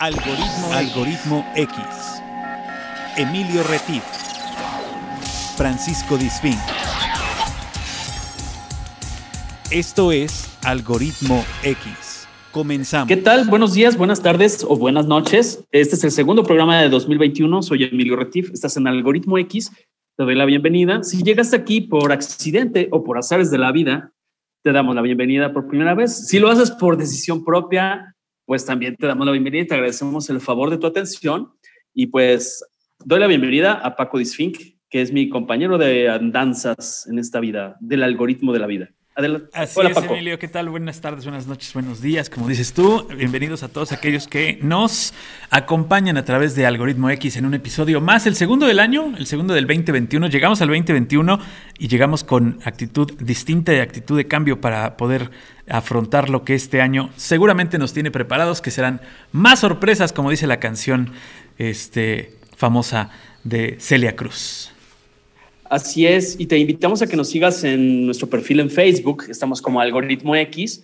Algoritmo, Algoritmo X. Emilio Retif. Francisco Disfín. Esto es Algoritmo X. Comenzamos. ¿Qué tal? Buenos días, buenas tardes o buenas noches. Este es el segundo programa de 2021. Soy Emilio Retif. Estás en Algoritmo X. Te doy la bienvenida. Si llegaste aquí por accidente o por azares de la vida, te damos la bienvenida por primera vez. Si lo haces por decisión propia, pues también te damos la bienvenida y te agradecemos el favor de tu atención. Y pues doy la bienvenida a Paco Disfink, que es mi compañero de andanzas en esta vida, del algoritmo de la vida. Adelante. Así Hola, es, Emilio. ¿Qué tal? Buenas tardes, buenas noches, buenos días. Como dices tú, bienvenidos a todos aquellos que nos acompañan a través de Algoritmo X en un episodio más, el segundo del año, el segundo del 2021. Llegamos al 2021 y llegamos con actitud distinta y actitud de cambio para poder afrontar lo que este año seguramente nos tiene preparados, que serán más sorpresas, como dice la canción este, famosa de Celia Cruz. Así es, y te invitamos a que nos sigas en nuestro perfil en Facebook, estamos como Algoritmo X,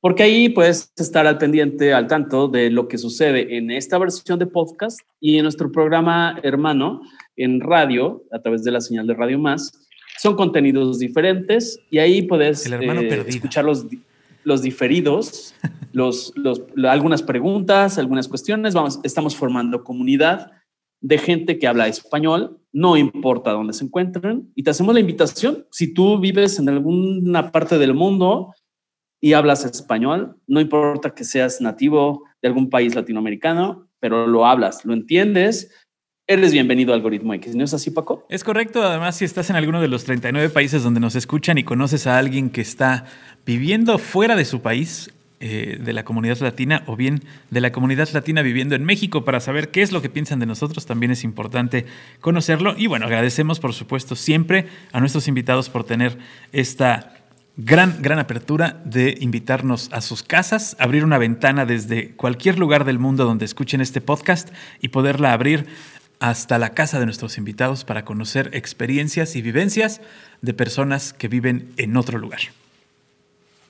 porque ahí puedes estar al pendiente, al tanto de lo que sucede en esta versión de podcast y en nuestro programa hermano en radio, a través de la señal de Radio Más. Son contenidos diferentes y ahí puedes eh, escuchar los, los diferidos, los, los, algunas preguntas, algunas cuestiones. Vamos, estamos formando comunidad de gente que habla español, no importa dónde se encuentren, y te hacemos la invitación, si tú vives en alguna parte del mundo y hablas español, no importa que seas nativo de algún país latinoamericano, pero lo hablas, lo entiendes, eres bienvenido a Algoritmo X. ¿No es así, Paco? Es correcto. Además, si estás en alguno de los 39 países donde nos escuchan y conoces a alguien que está viviendo fuera de su país, eh, de la comunidad latina o bien de la comunidad latina viviendo en México para saber qué es lo que piensan de nosotros. También es importante conocerlo. Y bueno, agradecemos por supuesto siempre a nuestros invitados por tener esta gran, gran apertura de invitarnos a sus casas, abrir una ventana desde cualquier lugar del mundo donde escuchen este podcast y poderla abrir hasta la casa de nuestros invitados para conocer experiencias y vivencias de personas que viven en otro lugar.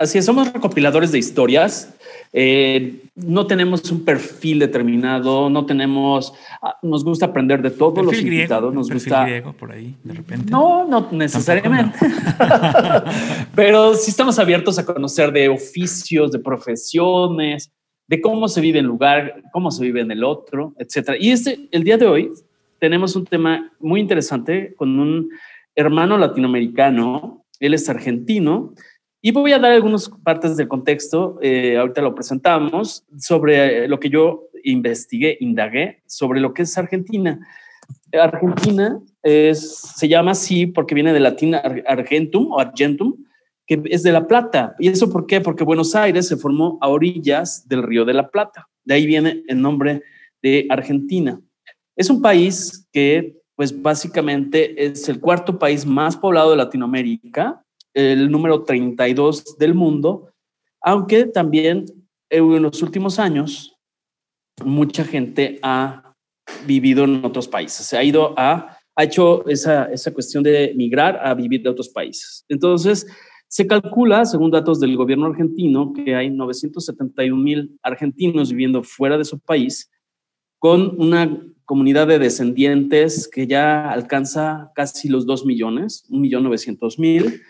Así es, somos recopiladores de historias. Eh, no tenemos un perfil determinado, no tenemos, ah, nos gusta aprender de todos los invitados, nos gusta griego por ahí, de repente. No, no necesariamente. Pero sí estamos abiertos a conocer de oficios, de profesiones, de cómo se vive en lugar, cómo se vive en el otro, etcétera. Y este, el día de hoy tenemos un tema muy interesante con un hermano latinoamericano. Él es argentino y voy a dar algunas partes del contexto, eh, ahorita lo presentamos, sobre lo que yo investigué, indagué, sobre lo que es Argentina. Argentina es, se llama así porque viene de latín argentum o argentum, que es de La Plata. ¿Y eso por qué? Porque Buenos Aires se formó a orillas del río de la Plata. De ahí viene el nombre de Argentina. Es un país que, pues básicamente, es el cuarto país más poblado de Latinoamérica el número 32 del mundo, aunque también en los últimos años mucha gente ha vivido en otros países, se ha ido a, ha hecho esa, esa cuestión de migrar a vivir de otros países. Entonces, se calcula, según datos del gobierno argentino, que hay 971 mil argentinos viviendo fuera de su país, con una comunidad de descendientes que ya alcanza casi los 2 millones, 1.900.000,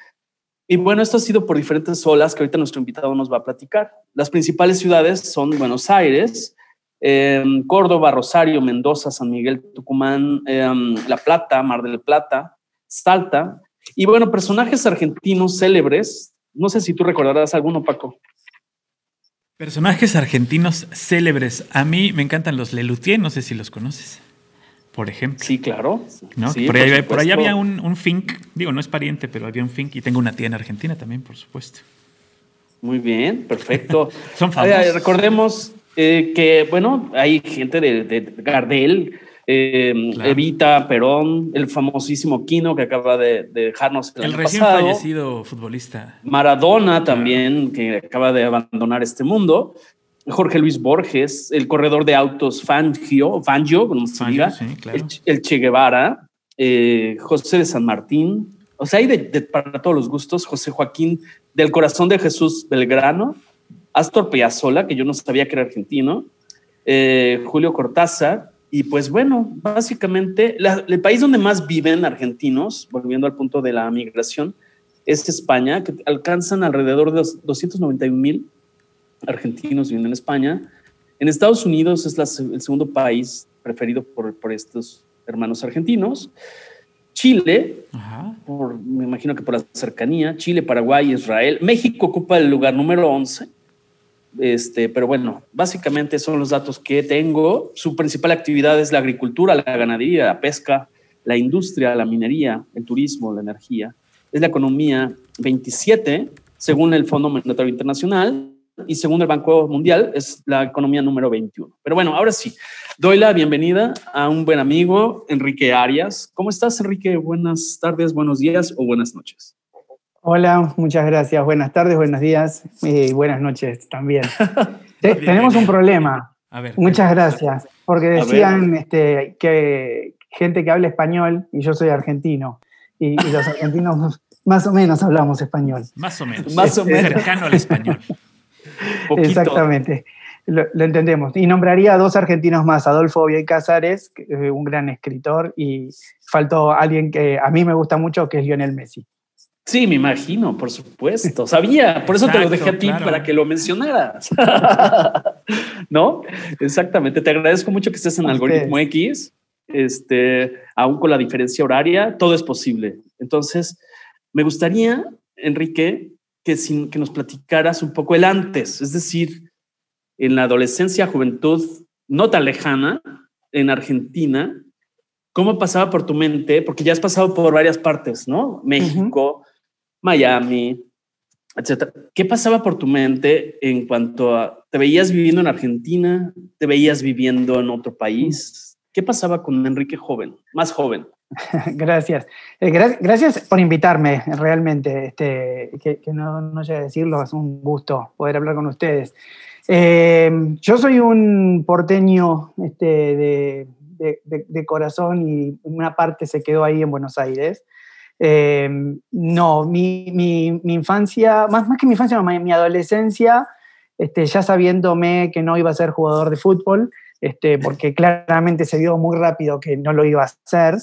y bueno, esto ha sido por diferentes olas que ahorita nuestro invitado nos va a platicar. Las principales ciudades son Buenos Aires, em, Córdoba, Rosario, Mendoza, San Miguel, Tucumán, em, La Plata, Mar del Plata, Salta. Y bueno, personajes argentinos célebres. No sé si tú recordarás alguno, Paco. Personajes argentinos célebres. A mí me encantan los Lelutier, no sé si los conoces por ejemplo. Sí, claro. por, ahí, había un, un, Fink, digo, no es pariente, pero había un Fink y tengo una tía en Argentina también, por supuesto. Muy bien, perfecto. Son famosos. recordemos eh, que, bueno, hay gente de, Gardel, eh, Evita, Perón, el famosísimo Quino que acaba de, dejarnos el, el recién fallecido futbolista. Maradona también, que acaba de abandonar este mundo. Jorge Luis Borges, el corredor de autos Fangio, Fangio como se diga, el, Che Guevara, eh, José de San Martín, o sea, hay de, para todos los gustos, José Joaquín del Corazón de Jesús Belgrano, Astor Piazzolla, que yo no sabía que era argentino, eh, Julio Cortázar. Y pues bueno, básicamente el país donde más viven argentinos, volviendo al punto de la migración, es España, que alcanzan alrededor de 291 mil argentinos viviendo en España. En Estados Unidos es el segundo país preferido por, por estos hermanos argentinos. Chile, Por, me imagino que por la cercanía, Chile, Paraguay, Israel. México ocupa el lugar número 11. Este, pero bueno, básicamente son los datos que tengo. Su principal actividad es la agricultura, la ganadería, la pesca, la industria, la minería, el turismo, la energía. Es la economía 27, según el Fondo Monetario Internacional, y según el Banco Mundial es la economía número 21. Pero bueno, ahora sí, doy la bienvenida a un buen amigo, Enrique Arias. ¿Cómo estás, Enrique? Buenas tardes, buenos días o buenas noches. Hola, muchas gracias. Buenas tardes, buenos días y buenas noches también. tenemos un problema. A ver, muchas gracias, porque decían este, que gente que habla español y yo soy argentino y, y los argentinos más o menos hablamos español. Más o menos. Más o menos. Cercano al español. Exactamente. Lo, entendemos. Y nombraría a dos argentinos más, Adolfo Biel Casares, un gran escritor, y faltó alguien que a mí me gusta mucho, que es Lionel Messi. Sí, me imagino, por supuesto. Sabía, por eso te lo dejé a ti para que lo mencionaras. ¿No? Exactamente. Te agradezco mucho que estés en Algoritmo X. Este, aún con la diferencia horaria, todo es posible. Entonces, me gustaría, Enrique, que, sin, que nos platicaras un poco el antes, es decir, en la adolescencia, juventud no tan lejana, en Argentina, ¿cómo pasaba por tu mente? Porque ya has pasado por varias partes, ¿no? México, Miami, etcétera. ¿Qué pasaba por tu mente en cuanto a, te veías viviendo en Argentina, te veías viviendo en otro país? ¿Qué pasaba con Enrique joven, más joven? gracias. Eh, gracias por invitarme, realmente, este, que, no, no llegue a decirlo, es un gusto poder hablar con ustedes. Eh, yo soy un porteño este, de, corazón y una parte se quedó ahí en Buenos Aires. Eh, no, mi, infancia, más, más que mi infancia, mi, adolescencia, este, ya sabiéndome que no iba a ser jugador de fútbol, este, porque claramente se vio muy rápido que no lo iba a hacer.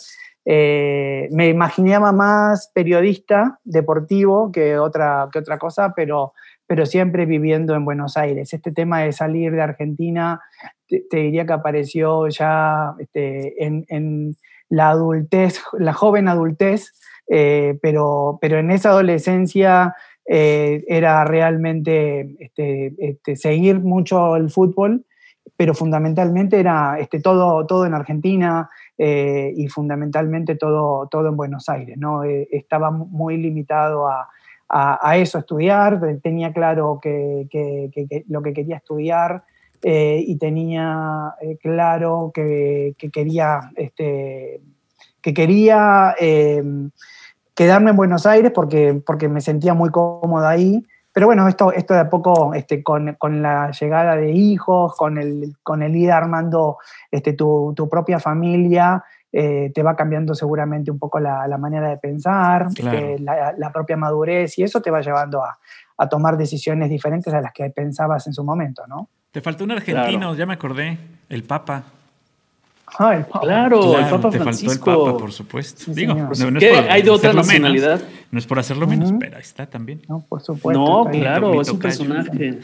Eh, me imaginaba más periodista deportivo que otra, que otra cosa, pero, pero siempre viviendo en Buenos Aires. Este tema de salir de Argentina, te, diría que apareció ya este, en, la adultez, la joven adultez, eh, pero, pero en esa adolescencia eh, era realmente este, este, seguir mucho el fútbol, pero fundamentalmente era este, todo, todo en Argentina, eh, y fundamentalmente todo, todo en Buenos Aires. ¿no? Eh, estaba muy limitado a, a, eso, estudiar, tenía claro que, que, lo que quería estudiar eh, y tenía claro que, quería, este, que quería quedarme en Buenos Aires porque, porque me sentía muy cómoda ahí. Pero bueno, esto, esto de a poco, este, con, con, la llegada de hijos, con el, con el ir armando este, tu, tu propia familia, eh, te va cambiando seguramente un poco la, la manera de pensar, eh, la, la, propia madurez, y eso te va llevando a, a, tomar decisiones diferentes a las que pensabas en su momento, ¿no? Te faltó un argentino, ya me acordé, el Papa. Ah, el Papa. Claro, el Papa te faltó el Papa, por supuesto. Digo, no, es por ¿Hay de otra nacionalidad? no es por hacerlo menos, pero ahí está también. No, por supuesto. No, claro, es un personaje.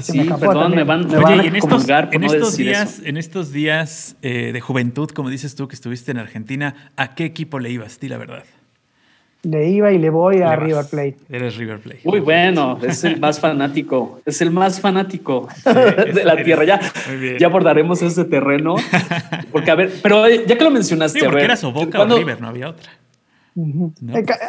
sí, perdón, me van, me van a en estos, en estos días, En estos días eh, de juventud, como dices tú, que estuviste en Argentina, ¿a qué equipo le ibas? Di la verdad. Le iba y le voy a River Plate. Eres River Plate. Muy bueno, es el más fanático, es el más fanático de la tierra. Ya, ya abordaremos ese terreno. Porque, a ver, pero ya que lo mencionaste, a ver. Era Soboca o River, no había otra.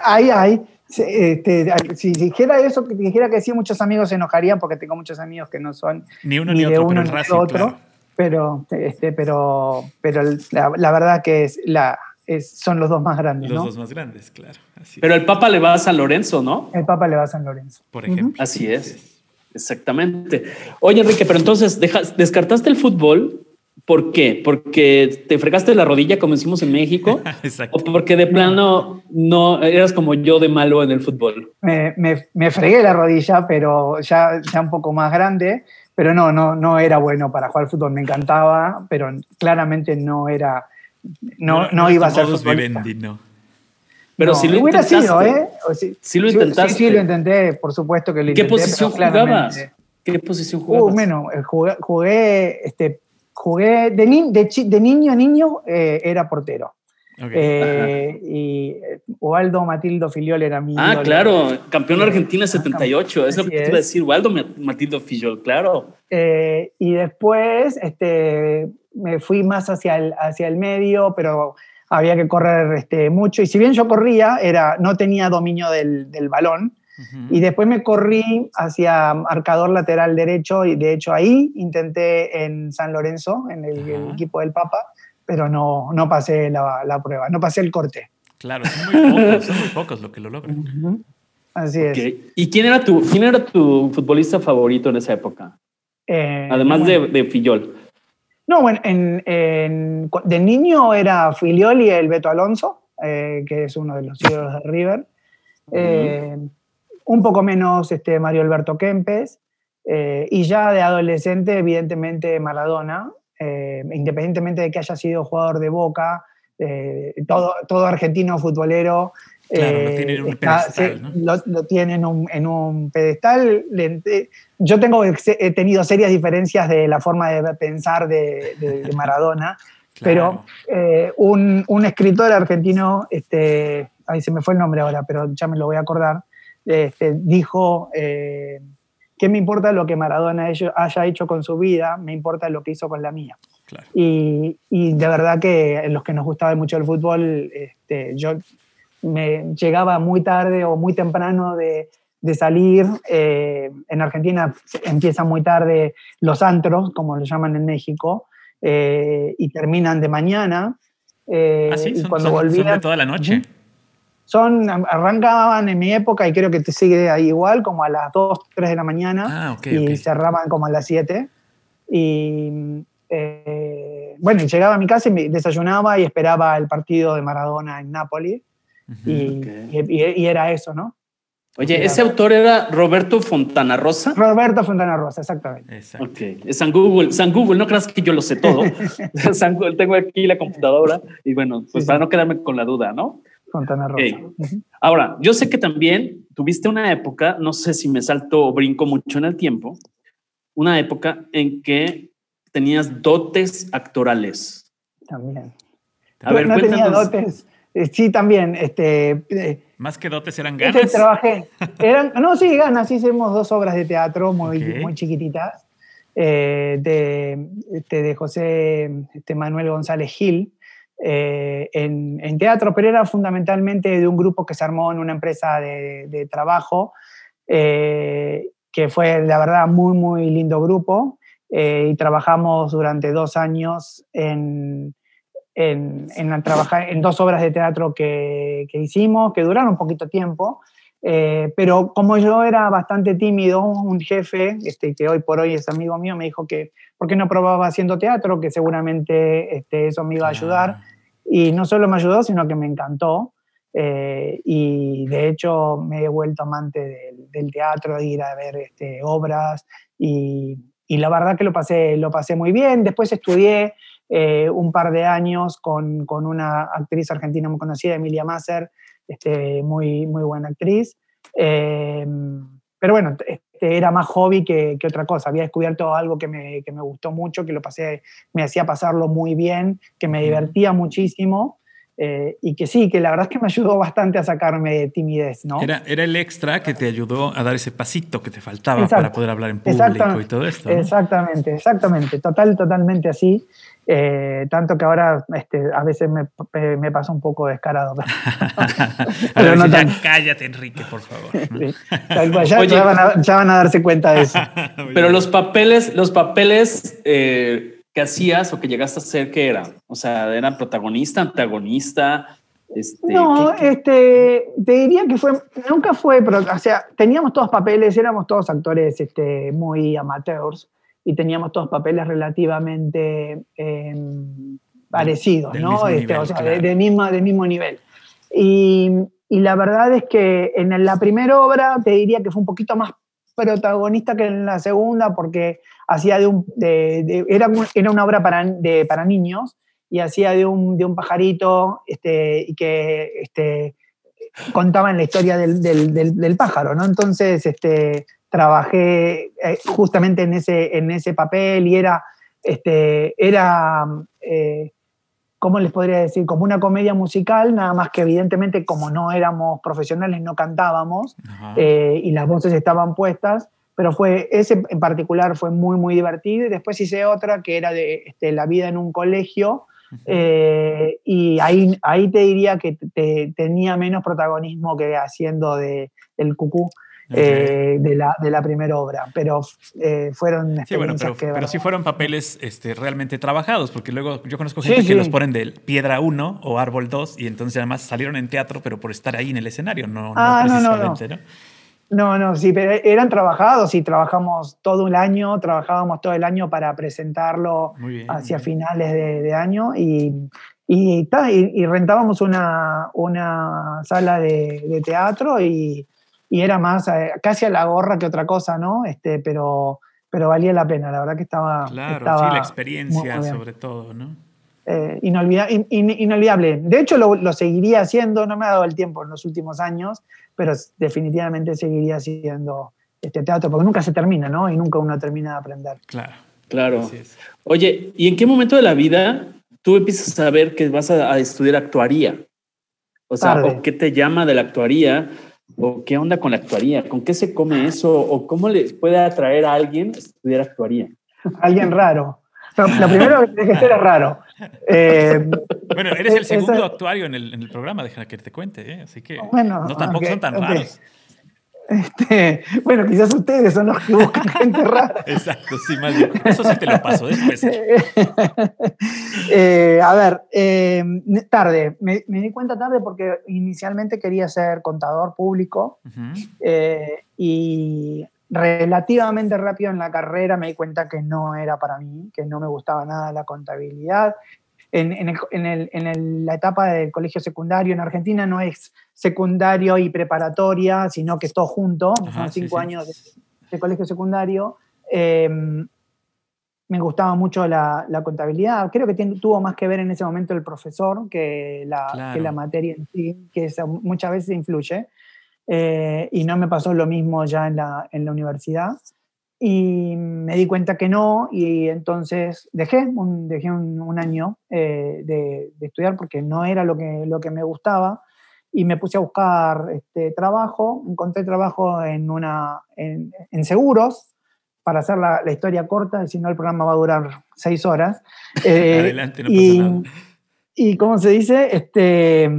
Ahí, ahí. Este, si dijera eso, que dijera que sí, muchos amigos se enojarían porque tengo muchos amigos que no son ni uno ni, otro, uno ni otro. Pero, este, pero, pero la, la verdad que es la, son los dos más grandes. Los dos más grandes, claro. Pero el Papa le va a San Lorenzo, ¿no? El Papa le va a San Lorenzo. Por ejemplo. Así es. Exactamente. Oye, Enrique, pero entonces descartaste el fútbol. ¿Por qué? ¿Porque te fregaste la rodilla como decimos en México? Exacto. ¿O porque de plano no eras como yo de malo en el fútbol? Me, me, fregué la rodilla, pero ya, ya un poco más grande. pero no, no, no era bueno para jugar al fútbol. Me encantaba, pero claramente no era, no, no, iba a ser futbolista. Pero si lo hubiera sido, ¿eh? si, lo intentaste. Sí, sí, lo intenté, por supuesto que lo intenté. ¿Qué posición jugabas? ¿Qué posición uh, jugabas? Uh, bueno, jugué, jugué, este, jugué de, de, de niño a niño, eh, era portero. Eh, y Waldo Matildo Filiol era mi. Ah, claro, campeón Argentina 78, es lo que te iba a decir, Waldo Matildo Filiol, claro. Eh, y después este, me fui más hacia el, hacia el medio, pero había que correr este, mucho. Y si bien yo corría, era, no tenía dominio del, del balón. Y después me corrí hacia marcador lateral derecho y de hecho ahí intenté en San Lorenzo, en el equipo del Papa, pero no, no pasé la, la, prueba, no pasé el corte. Claro, son muy pocos, son muy pocos lo que lo logran. Así es. ¿Y quién era, tu, quién era tu futbolista favorito en esa época? Eh, Además de, de, Fillol. No, bueno, en, en, de niño era Filiol y el Beto Alonso, eh, que es uno de los ídolos de River. Eh, un poco menos este, Mario Alberto Kempes. y ya de adolescente, evidentemente, Maradona. Eh, independientemente de que haya sido jugador de Boca, eh, todo, todo argentino futbolero lo tiene en un pedestal. Yo tengo, he tenido serias diferencias de la forma de pensar de, Maradona, pero eh, un, un, escritor argentino, este, ahí se me fue el nombre ahora, pero ya me lo voy a acordar, este, dijo ¿Qué me importa lo que Maradona haya hecho con su vida? Me importa lo que hizo con la mía. Y, de verdad que los que nos gustaba mucho el fútbol, este, yo me llegaba muy tarde o muy temprano de, salir. Eh, en Argentina empiezan muy tarde los antros, como lo llaman en México, eh, y terminan de mañana. Eh, ¿Ah, sí? cuando son, de toda la noche son, arrancaban en mi época y creo que te sigue ahí igual, como a las 2, 3 de la mañana ah, y cerraban como a las 7. Y eh, bueno, llegaba a mi casa y me desayunaba y esperaba el partido de Maradona en Nápoles. Y, y, era eso, ¿no? Oye, ese autor era Roberto Fontana Rosa. Roberto Fontana Rosa, exactamente. Exacto. Ok, es San Google. San Google, no creas que yo lo sé todo. San Google, tengo aquí la computadora y bueno, pues para no quedarme con la duda, ¿no? Fontana Rosa. Ahora, yo sé que también tuviste una época, no sé si me salto o brinco mucho en el tiempo, una época en que tenías dotes actorales. También. A ver, no tenía dotes. Eh, sí, también. Este, eh, Más que dotes eran este, ganas. trabajé. Eran, no, sí, ganas. Hicimos dos obras de teatro muy, muy chiquititas. Eh, de, este, de José este, Manuel González Gil, eh, en, teatro, pero era fundamentalmente de un grupo que se armó en una empresa de, trabajo, eh, que fue la verdad muy, muy lindo grupo, y trabajamos durante dos años en, en, en, trabajar en dos obras de teatro que, que hicimos, que duraron un poquito tiempo. pero como yo era bastante tímido, un jefe, este, que hoy por hoy es amigo mío, me dijo que, ¿por qué no probaba haciendo teatro? Que seguramente este, eso me iba a ayudar. Y no solo me ayudó, sino que me encantó. Eh, y de hecho me he vuelto amante del, teatro, de ir a ver este, obras y, y, la verdad que lo pasé, lo pasé muy bien. Después estudié eh, un par de años con, con, una actriz argentina muy conocida, Emilia Masser, este, muy, muy buena actriz. Eh, pero bueno, este, era más hobby que, que, otra cosa. Había descubierto algo que me, que me, gustó mucho, que lo pasé, me hacía pasarlo muy bien, que me divertía muchísimo. Eh, y que sí, que la verdad es que me ayudó bastante a sacarme de timidez, ¿no? Era, era el extra que te ayudó a dar ese pasito que te faltaba para poder hablar en público y todo esto. Exactamente, exactamente, total, totalmente así. Eh, tanto que ahora este, a veces me, me pasa un poco descarado. Pero no tan... cállate, Enrique, por favor. ya, van a, darse cuenta de eso. Pero los papeles, los papeles eh, que hacías o que llegaste a hacer, ¿qué eran? O sea, ¿eran protagonista, antagonista? Este, no, este, te diría que fue, nunca fue, pero, o sea, teníamos todos papeles, éramos todos actores este, muy amateurs y teníamos todos papeles relativamente em, parecidos, ¿no? Este, o sea, de, mismo, mismo nivel. Y, y, la verdad es que en la primera obra te diría que fue un poquito más protagonista que en la segunda porque hacía de un, era, era una obra para, para niños y hacía de un, de un pajarito este, y que este, contaban la historia del, del, pájaro, ¿no? Entonces, este, trabajé eh, justamente en ese, en ese papel y era, este, era eh, ¿cómo les podría decir? Como una comedia musical, nada más que evidentemente como no éramos profesionales, no cantábamos eh, y las voces estaban puestas, pero fue, ese en particular fue muy, muy divertido y después hice otra que era de este, la vida en un colegio, eh, y ahí, ahí te diría que te, tenía menos protagonismo que haciendo de, el cucú. Eh, de, la, de la primera obra, pero eh, fueron sí, bueno, pero, pero sí fueron papeles este, realmente trabajados, porque luego yo conozco gente que los ponen de piedra 1 o árbol 2 y entonces además salieron en teatro, pero por estar ahí en el escenario, no, ah, no precisamente, no, no. No, no, sí, pero eran trabajados y trabajamos todo el año, trabajábamos todo el año para presentarlo hacia finales de, año y, y, y, rentábamos una, una sala de, teatro y, y, era más eh, casi a la gorra que otra cosa, ¿no? Este, pero, pero valía la pena, la verdad que estaba... Claro, sí, la experiencia sobre todo, ¿no? Eh, inolvidable. De hecho, lo, lo, seguiría haciendo, no me ha dado el tiempo en los últimos años, pero definitivamente seguiría haciendo este teatro, porque nunca se termina, ¿no? Y nunca uno termina de aprender. Claro. Claro. Oye, ¿y en qué momento de la vida tú empiezas a saber que vas a, estudiar actuaría? O sea, ¿o ¿qué te llama de la actuaría? ¿O qué onda con la actuaría? ¿Con qué se come eso? ¿O cómo le puede atraer a alguien estudiar actuaría? Alguien raro. lo primero que tiene que ser es raro. Eh, bueno, eres el segundo actuario en el, en el, programa, déjame que te cuente, ¿eh? así que no tampoco son tan raros. Este, bueno, quizás ustedes son los que buscan gente rara. Exacto, sí, más bien. Eso sí te lo paso después. Eh, a ver, tarde. Me, di cuenta tarde porque inicialmente quería ser contador público y relativamente rápido en la carrera me di cuenta que no era para mí, que no me gustaba nada la contabilidad. En, en, el, en, la etapa del colegio secundario en Argentina no es secundario y preparatoria, sino que es todo junto, son cinco años de, colegio secundario. Em, me gustaba mucho la, la contabilidad. Creo que tuvo más que ver en ese momento el profesor que la, que la materia en sí, que muchas veces influye. Eh, y no me pasó lo mismo ya en la, en la, universidad. Y me di cuenta que no, y entonces dejé un, dejé un, año eh, de, estudiar porque no era lo que, lo que me gustaba y me puse a buscar este, trabajo. Encontré trabajo en, una, en, en seguros, para hacer la, la, historia corta, si no el programa va a durar seis horas. Eh, Adelante, no pasa y, nada. Y como se dice, este,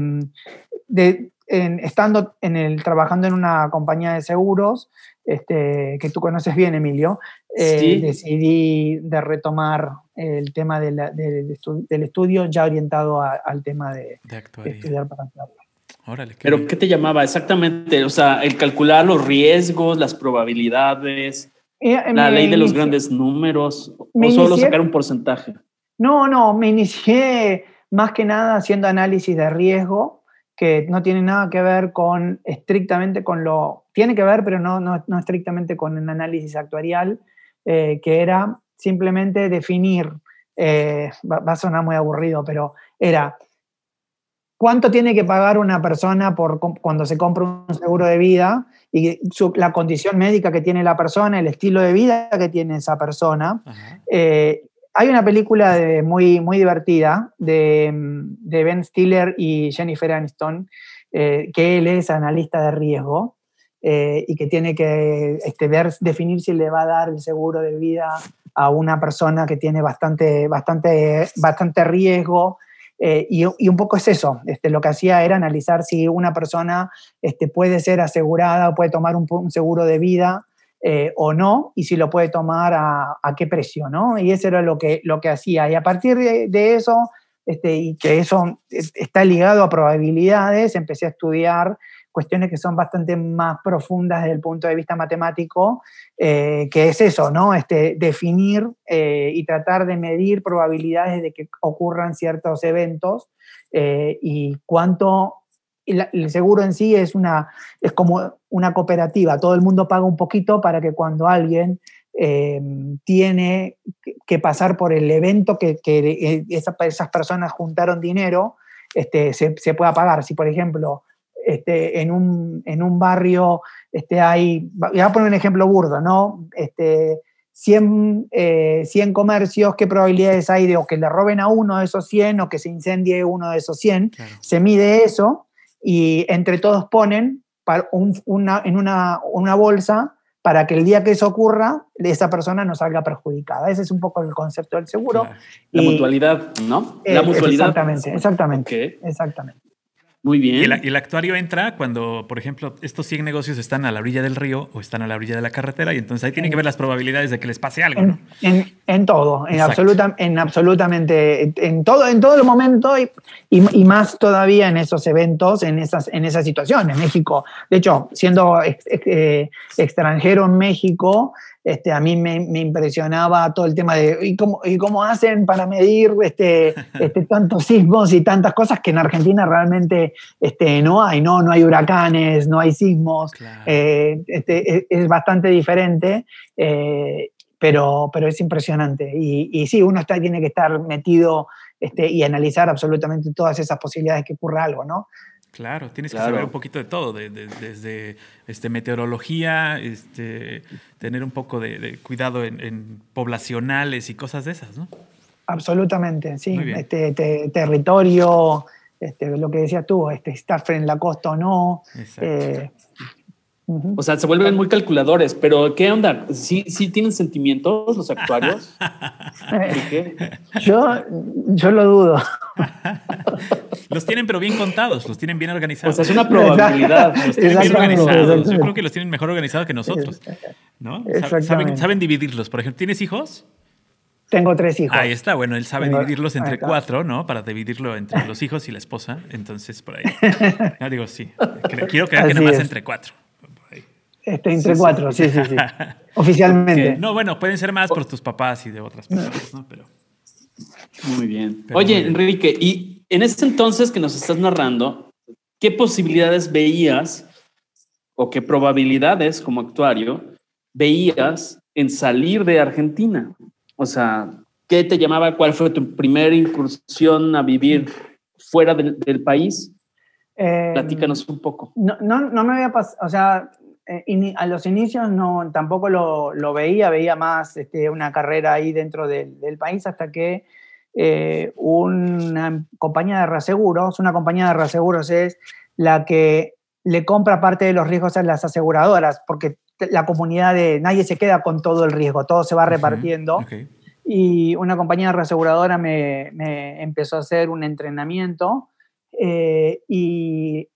de, estando en el, trabajando en una compañía de seguros, este, que tú conoces bien, Emilio, eh, decidí de retomar el tema del estudio ya orientado al tema de, estudiar para Órale, Pero ¿qué te llamaba exactamente? O sea, el calcular los riesgos, las probabilidades, eh, la ley de los grandes números, o solo sacar un porcentaje. No, no, me inicié más que nada haciendo análisis de riesgo que no tiene nada que ver con estrictamente con lo, tiene que ver, pero no, no, no estrictamente con el análisis actuarial, eh, que era simplemente definir, eh, va, a sonar muy aburrido, pero era cuánto tiene que pagar una persona por, cuando se compra un seguro de vida y la condición médica que tiene la persona, el estilo de vida que tiene esa persona, hay una película muy, muy divertida de, Ben Stiller y Jennifer Aniston, eh, que él es analista de riesgo eh, y que tiene que este, ver, definir si le va a dar el seguro de vida a una persona que tiene bastante, bastante, bastante riesgo. Eh, y, un poco es eso, este, lo que hacía era analizar si una persona este, puede ser asegurada puede tomar un, un seguro de vida eh, o no, y si lo puede tomar a, qué precio, ¿no? Y eso era lo que, lo que hacía. Y a partir de, eso, este, y que eso está ligado a probabilidades, empecé a estudiar cuestiones que son bastante más profundas desde el punto de vista matemático, eh, que es eso, ¿no? Este, definir eh, y tratar de medir probabilidades de que ocurran ciertos eventos y cuánto el seguro en sí es, una, es como una cooperativa, todo el mundo paga un poquito para que cuando alguien tiene que pasar por el evento que, que esas personas juntaron dinero, este, se, pueda pagar. Si, por ejemplo, este, en, un, en un barrio este, hay, voy a poner un ejemplo burdo, ¿no? Este, 100, eh, comercios, ¿qué probabilidades hay de o que le roben a uno de esos 100 o que se incendie uno de esos 100? Se mide eso y entre todos ponen una, en una, una, bolsa para que el día que eso ocurra, esa persona no salga perjudicada. Ese es un poco el concepto del seguro. La mutualidad, ¿no? La eh, mutualidad. Exactamente, exactamente. Exactamente. Muy bien. Y el, actuario entra cuando, por ejemplo, estos 100 negocios están a la orilla del río o están a la orilla de la carretera y entonces ahí tienen que ver las probabilidades de que les pase algo. En, todo, en, absoluta, en absolutamente, en todo, en todo el momento y, y, más todavía en esos eventos, en esas, en esas situaciones. México, de hecho, siendo eh, extranjero en México, este, a mí me, impresionaba todo el tema de ¿y cómo, y cómo hacen para medir este, este, tantos sismos y tantas cosas que en Argentina realmente este, no hay, ¿no? No hay huracanes, no hay sismos, eh, este, es, bastante diferente, eh, pero, pero es impresionante. Y, y sí, uno está, tiene que estar metido este, y analizar absolutamente todas esas posibilidades que ocurra algo, ¿no? Claro, tienes que saber un poquito de todo, desde este, meteorología, este, tener un poco de, cuidado en, poblacionales y cosas de esas, ¿no? Absolutamente, sí. Este, territorio, este, lo que decías tú, este, estar en la costa o no. Eh, o sea, se vuelven muy calculadores, pero ¿qué onda? ¿Sí, sí tienen sentimientos los actuarios? yo, yo lo dudo. los tienen pero bien contados, los tienen bien organizados. O sea, es una probabilidad. Los tienen bien organizados. Yo creo que los tienen mejor organizados que nosotros. ¿no? Saben, saben dividirlos. Por ejemplo, ¿tienes hijos? Tengo tres hijos. Ahí está, bueno, él sabe dividirlos entre cuatro, ¿no? Para dividirlo entre los hijos y la esposa. Entonces, por ahí. Ya digo, sí. Quiero creer que nada más entre cuatro. Este, entre cuatro, sí, sí, sí. Oficialmente. No, bueno, pueden ser más por tus papás y de otras personas, ¿no? Pero. Muy bien. Oye, Enrique, y en ese entonces que nos estás narrando, ¿qué posibilidades veías o qué probabilidades como actuario veías en salir de Argentina? O sea, ¿qué te llamaba? ¿Cuál fue tu primera incursión a vivir fuera del, país? Eh, Platícanos un poco. No, no, no me había pasado, o sea, eh, a los inicios no, tampoco lo, veía, veía más este, una carrera ahí dentro del, país hasta que eh, una compañía de reaseguros, una compañía de reaseguros es la que le compra parte de los riesgos a las aseguradoras, porque la comunidad de nadie se queda con todo el riesgo, todo se va repartiendo. Y una compañía reaseguradora me, me empezó a hacer un entrenamiento eh, y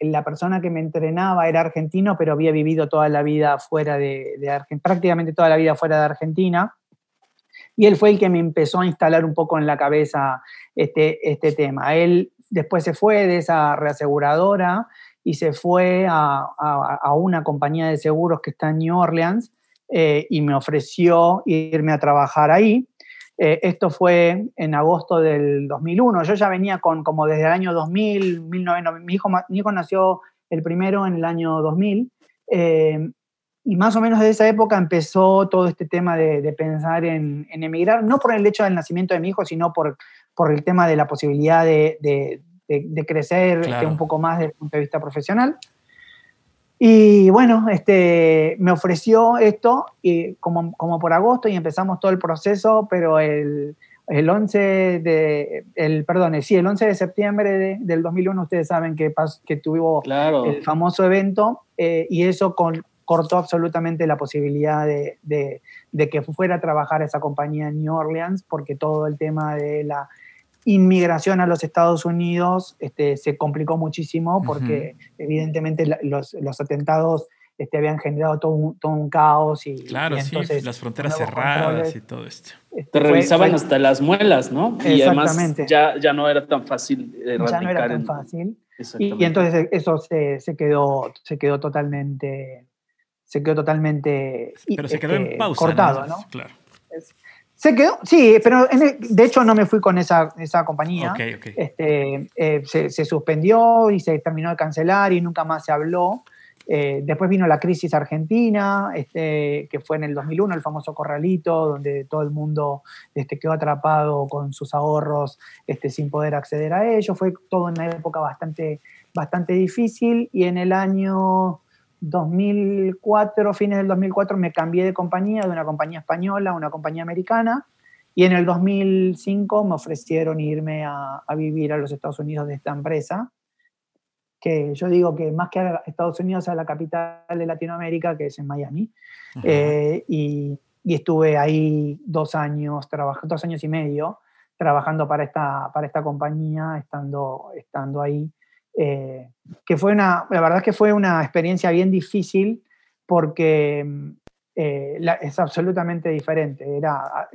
la persona que me entrenaba era argentino, pero había vivido toda la vida fuera de, Argentina, prácticamente toda la vida fuera de Argentina. Y él fue el que me empezó a instalar un poco en la cabeza este, este tema. Él después se fue de esa reaseguradora y se fue a, a, una compañía de seguros que está en New Orleans eh, y me ofreció irme a trabajar ahí. Eh, esto fue en agosto del 2001. Yo ya venía con como desde el año 2000, mi, hijo, mi hijo nació el primero en el año 2000. Eh, y más o menos de esa época empezó todo este tema de, pensar en, emigrar, no por el hecho del nacimiento de mi hijo, sino por, por el tema de la posibilidad de, de, crecer este, un poco más desde el punto de vista profesional. Y bueno, este, me ofreció esto y como, como por agosto y empezamos todo el proceso, pero el, el 11 de, el, perdón, sí, el 11 de septiembre del 2001 ustedes saben que, que tuvo el famoso evento eh, y eso cortó absolutamente la posibilidad de, de, de, que fuera a trabajar esa compañía en New Orleans porque todo el tema de la inmigración a los Estados Unidos este, se complicó muchísimo porque evidentemente los, los atentados este, habían generado todo un, todo un caos y, claro, sí, las fronteras cerradas y todo esto. Este, Te revisaban hasta las muelas, ¿no? Y además ya, ya no era tan fácil erradicar. Ya no era tan fácil. Y, y, entonces eso se, se, quedó, se quedó totalmente, se quedó totalmente Pero se quedó en pausa, cortado, ¿no? Claro Se quedó, sí, pero de hecho no me fui con esa, esa compañía. Este, eh, se, se, suspendió y se terminó de cancelar y nunca más se habló. Eh, después vino la crisis argentina, este, que fue en el 2001, el famoso corralito, donde todo el mundo este, quedó atrapado con sus ahorros este, sin poder acceder a ellos. Fue todo una época bastante, bastante difícil y en el año 2004, fines del 2004, me cambié de compañía, de una compañía española a una compañía americana. Y en el 2005 me ofrecieron irme a, a vivir a los Estados Unidos de esta empresa que yo digo que más que a Estados Unidos, a la capital de Latinoamérica, que es en Miami. Eh, y, estuve ahí dos años, dos años y medio, trabajando para esta, para esta compañía, estando, estando ahí. Eh, que fue una, la verdad es que fue una experiencia bien difícil porque eh, es absolutamente diferente. Era,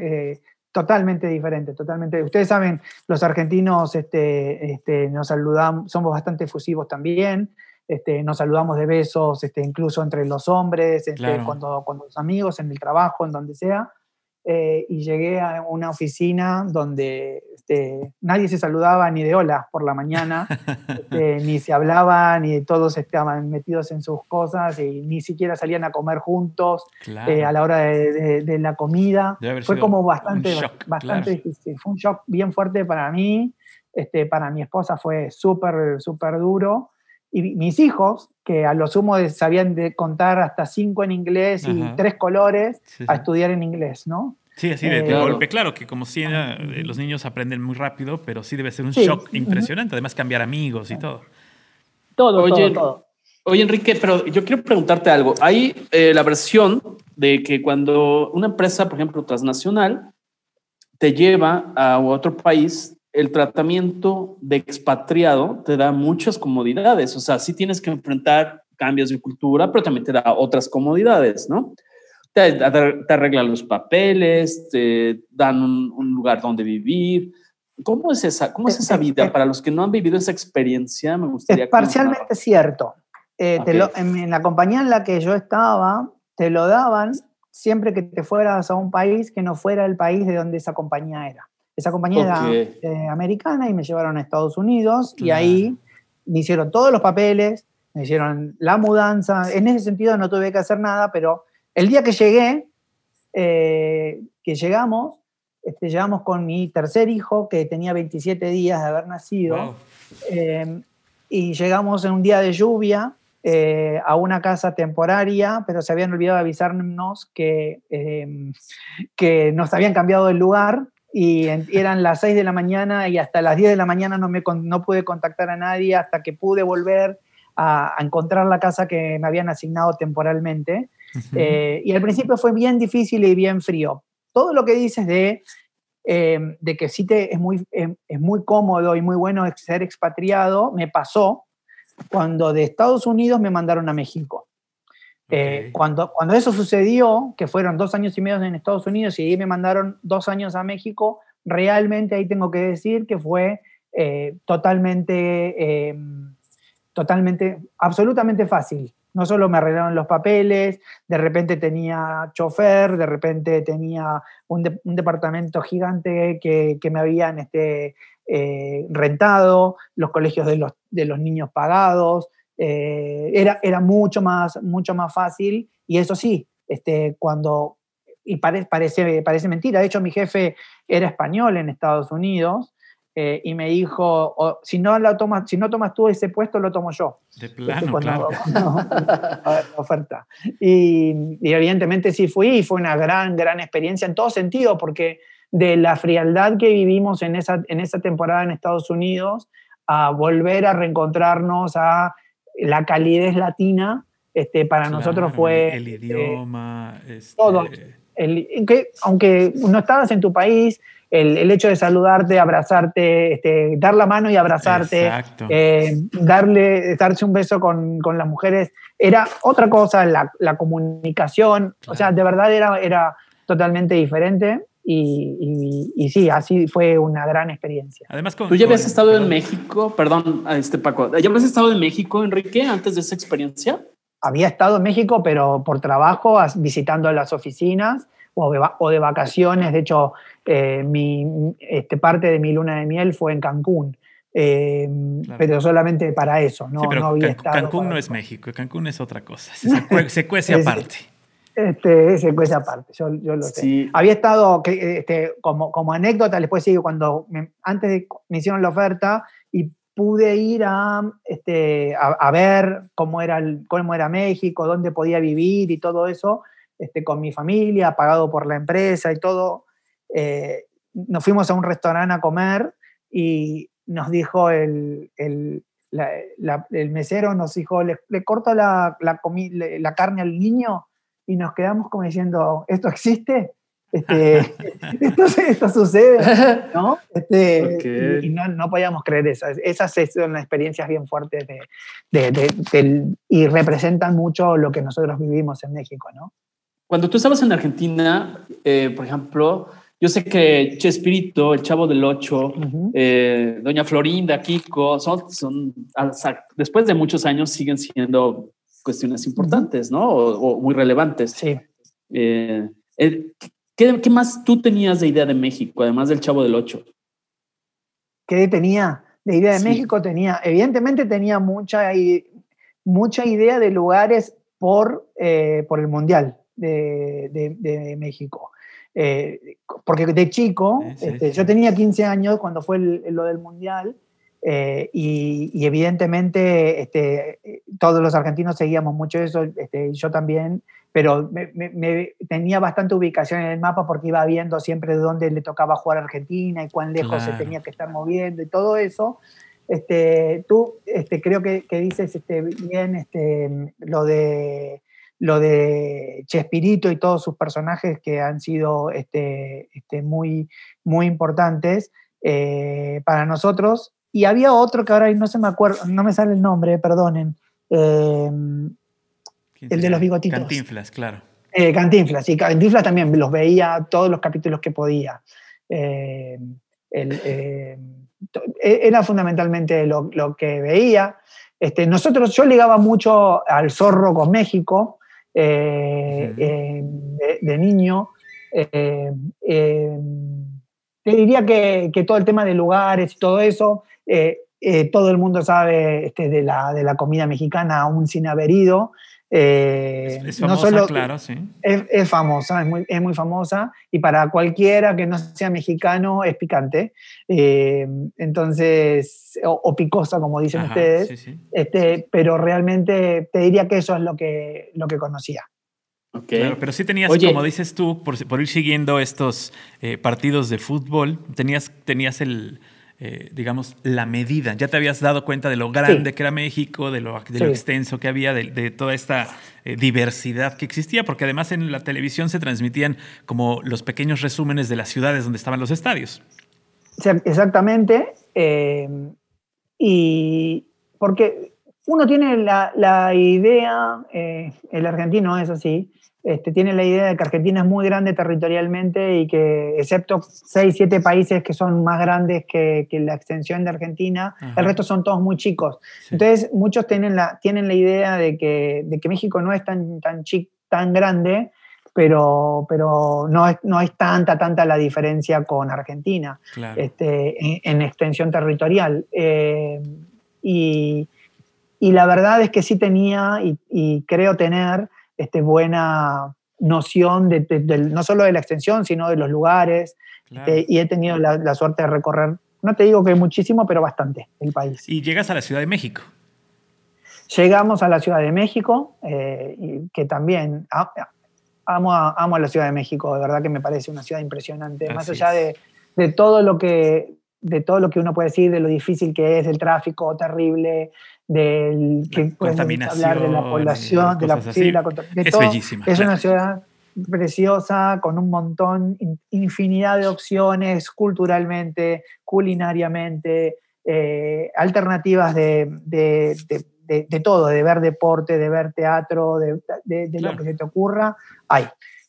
Totalmente diferente, totalmente. Ustedes saben, los argentinos este, este, nos saludamos, somos bastante efusivos también, este, nos saludamos de besos, este, incluso entre los hombres, este, cuando, cuando los amigos, en el trabajo, en donde sea. Eh, y llegué a una oficina donde este, nadie se saludaba ni de hola por la mañana, este, ni se hablaba, ni todos estaban metidos en sus cosas y ni siquiera salían a comer juntos eh, a la hora de, la comida. Fue como bastante, bastante difícil. Fue un shock bien fuerte para mí, este, para mi esposa fue súper, súper duro. Y mis hijos, que a lo sumo sabían de contar hasta cinco en inglés y tres colores, a estudiar en inglés, ¿no? Sí, así de, eh, golpe. Claro que como si eh, los niños aprenden muy rápido, pero sí debe ser un shock impresionante. Además, cambiar amigos y todo. Todo, oye, todo, Oye, Enrique, pero yo quiero preguntarte algo. Hay eh, la versión de que cuando una empresa, por ejemplo, transnacional, te lleva a otro país, el tratamiento de expatriado te da muchas comodidades. O sea, sí tienes que enfrentar cambios de cultura, pero también te da otras comodidades, ¿no? te, te arreglan los papeles, te dan un, lugar donde vivir. ¿Cómo es esa, cómo es esa vida? Para los que no han vivido esa experiencia, me gustaría... Es parcialmente cierto. Eh, en, la compañía en la que yo estaba, te lo daban siempre que te fueras a un país que no fuera el país de donde esa compañía era. Esa compañía era eh, americana y me llevaron a Estados Unidos y ahí me hicieron todos los papeles, me hicieron la mudanza. En ese sentido no tuve que hacer nada, pero el día que llegué, eh, que llegamos, este, llegamos con mi tercer hijo, que tenía 27 días de haber nacido, eh, y llegamos en un día de lluvia eh, a una casa temporaria, pero se habían olvidado de avisarnos que, que nos habían cambiado el lugar y eran las 6 de la mañana y hasta las 10 de la mañana no, me, no pude contactar a nadie hasta que pude volver a, a encontrar la casa que me habían asignado temporalmente. Eh, y al principio fue bien difícil y bien frío. Todo lo que dices de, em, de que sí te, es, muy, em, es muy cómodo y muy bueno ser expatriado, me pasó cuando de Estados Unidos me mandaron a México. Eh, cuando, cuando eso sucedió, que fueron dos años y medio en Estados Unidos y ahí me mandaron dos años a México, realmente ahí tengo que decir que fue eh, totalmente, em, totalmente, absolutamente fácil. No solo me arreglaron los papeles, de repente tenía chofer, de repente tenía un, departamento gigante que, me habían este, eh, rentado, los colegios de los, de los niños pagados, eh, era, era mucho, más, mucho más fácil y eso sí, este, cuando, y parece, parece mentira, de hecho mi jefe era español en Estados Unidos, eh, y me dijo, si, no la tomas, si no tomas tú ese puesto, lo tomo yo. De plano, claro. la oferta. Y, evidentemente sí fui y fue una gran, gran experiencia en todo sentido, porque de la frialdad que vivimos en esa, en esa temporada en Estados Unidos, a volver a reencontrarnos a la calidez latina, este, para nosotros fue... El, idioma, este... todo. El, que, aunque no estabas en tu país, el, hecho de saludarte, abrazarte, este, dar la mano y abrazarte, eh, darle, darse un beso con, las mujeres, era otra cosa, la, comunicación, o sea, de verdad era, era totalmente diferente. Y, y, sí, así fue una gran experiencia. Además, tú ya habías estado en México, perdón, este Paco, ¿ya habías estado en México, Enrique, antes de esa experiencia? Había estado en México, pero por trabajo, visitando las oficinas o de, vacaciones. De hecho, eh, mi, este, parte de mi luna de miel fue en Cancún. Eh, pero solamente para eso, no, había estado Cancún no es México, Cancún es otra cosa, se, cuece aparte. Este, se cuece aparte, yo, lo sé. Había estado, este, como, como anécdota, les puedo decir cuando antes de me hicieron la oferta y pude ir a, este, a, ver cómo era, cómo era México, dónde podía vivir y todo eso, este, con mi familia, pagado por la empresa y todo. Eh, nos fuimos a un restaurante a comer y nos dijo el, el, el mesero, nos dijo, le, corto la, la, la, carne al niño y nos quedamos como diciendo, ¿esto existe? Este, esto, esto, sucede, ¿no? Este, y, no, no, podíamos creer eso. Esas son experiencias bien fuertes de, de, y representan mucho lo que nosotros vivimos en México, ¿no? Cuando tú estabas en Argentina, eh, por ejemplo, yo sé que Chespirito, el Chavo del Ocho, eh, Doña Florinda, Kiko, son, son, después de muchos años siguen siendo cuestiones importantes, ¿no? O, muy relevantes. Sí. Eh, ¿qué, ¿qué, más tú tenías de idea de México, además del Chavo del Ocho? ¿Qué tenía de idea de México? Tenía, evidentemente tenía mucha, mucha idea de lugares por, por el Mundial de, México. Eh, porque de chico, este, yo tenía 15 años cuando fue lo del Mundial eh, y, evidentemente este, todos los argentinos seguíamos mucho eso, este, yo también, pero me, tenía bastante ubicación en el mapa porque iba viendo siempre dónde le tocaba jugar a Argentina y cuán lejos se tenía que estar moviendo y todo eso. Este, tú este, creo que, que dices este, bien este, lo de lo de Chespirito y todos sus personajes que han sido este, este, muy, muy importantes eh, para nosotros. Y había otro que ahora no se me acuerdo, no me sale el nombre, perdonen. Eh, el de los bigotitos. Cantinflas, claro. Eh, Cantinflas, y Cantinflas también los veía todos los capítulos que podía. era fundamentalmente lo, lo que veía. Este, nosotros, yo ligaba mucho al zorro con México, eh, eh, de, niño. Eh, te diría que, todo el tema de lugares y todo eso, todo el mundo sabe este, de, la, de la comida mexicana aún sin haber ido. es, famosa, claro, sí. Es, famosa, es muy, es muy, famosa y para cualquiera que no sea mexicano es picante. entonces, o, picosa, como dicen ustedes. Este, pero realmente te diría que eso es lo que, lo que conocía. Claro, pero sí tenías, como dices tú, por, por ir siguiendo estos eh, partidos de fútbol, tenías, tenías el, eh, digamos, la medida. Ya te habías dado cuenta de lo grande que era México, de lo, de lo extenso que había, de, toda esta eh, diversidad que existía, porque además en la televisión se transmitían como los pequeños resúmenes de las ciudades donde estaban los estadios. Exactamente. y porque uno tiene la, la idea, el argentino es así, este, tiene la idea de que Argentina es muy grande territorialmente y que, excepto 6, 7 países que son más grandes que, la extensión de Argentina, el resto son todos muy chicos. Entonces, muchos tienen la, tienen la idea de que, de que México no es tan, tan, tan grande, pero, pero no, es, no es tanta, tanta la diferencia con Argentina este, en, extensión territorial. Eh, y, y, la verdad es que sí tenía y, y creo tener este, buena noción de, no solo de la extensión, sino de los lugares. Este, y he tenido la, suerte de recorrer, no te digo que muchísimo, pero bastante el país. Y llegas a la Ciudad de México. Llegamos a la Ciudad de México, eh, y que también amo, a, amo a la Ciudad de México, de verdad que me parece una ciudad impresionante, más allá de, de, todo lo que, de todo lo que uno puede decir, de lo difícil que es, el tráfico terrible, del que hablar de la población, de la, es bellísima. Es una ciudad preciosa, con un montón, infinidad de opciones culturalmente, culinariamente, eh, alternativas de, de, de, todo, de ver deporte, de ver teatro, de, lo que se te ocurra, hay.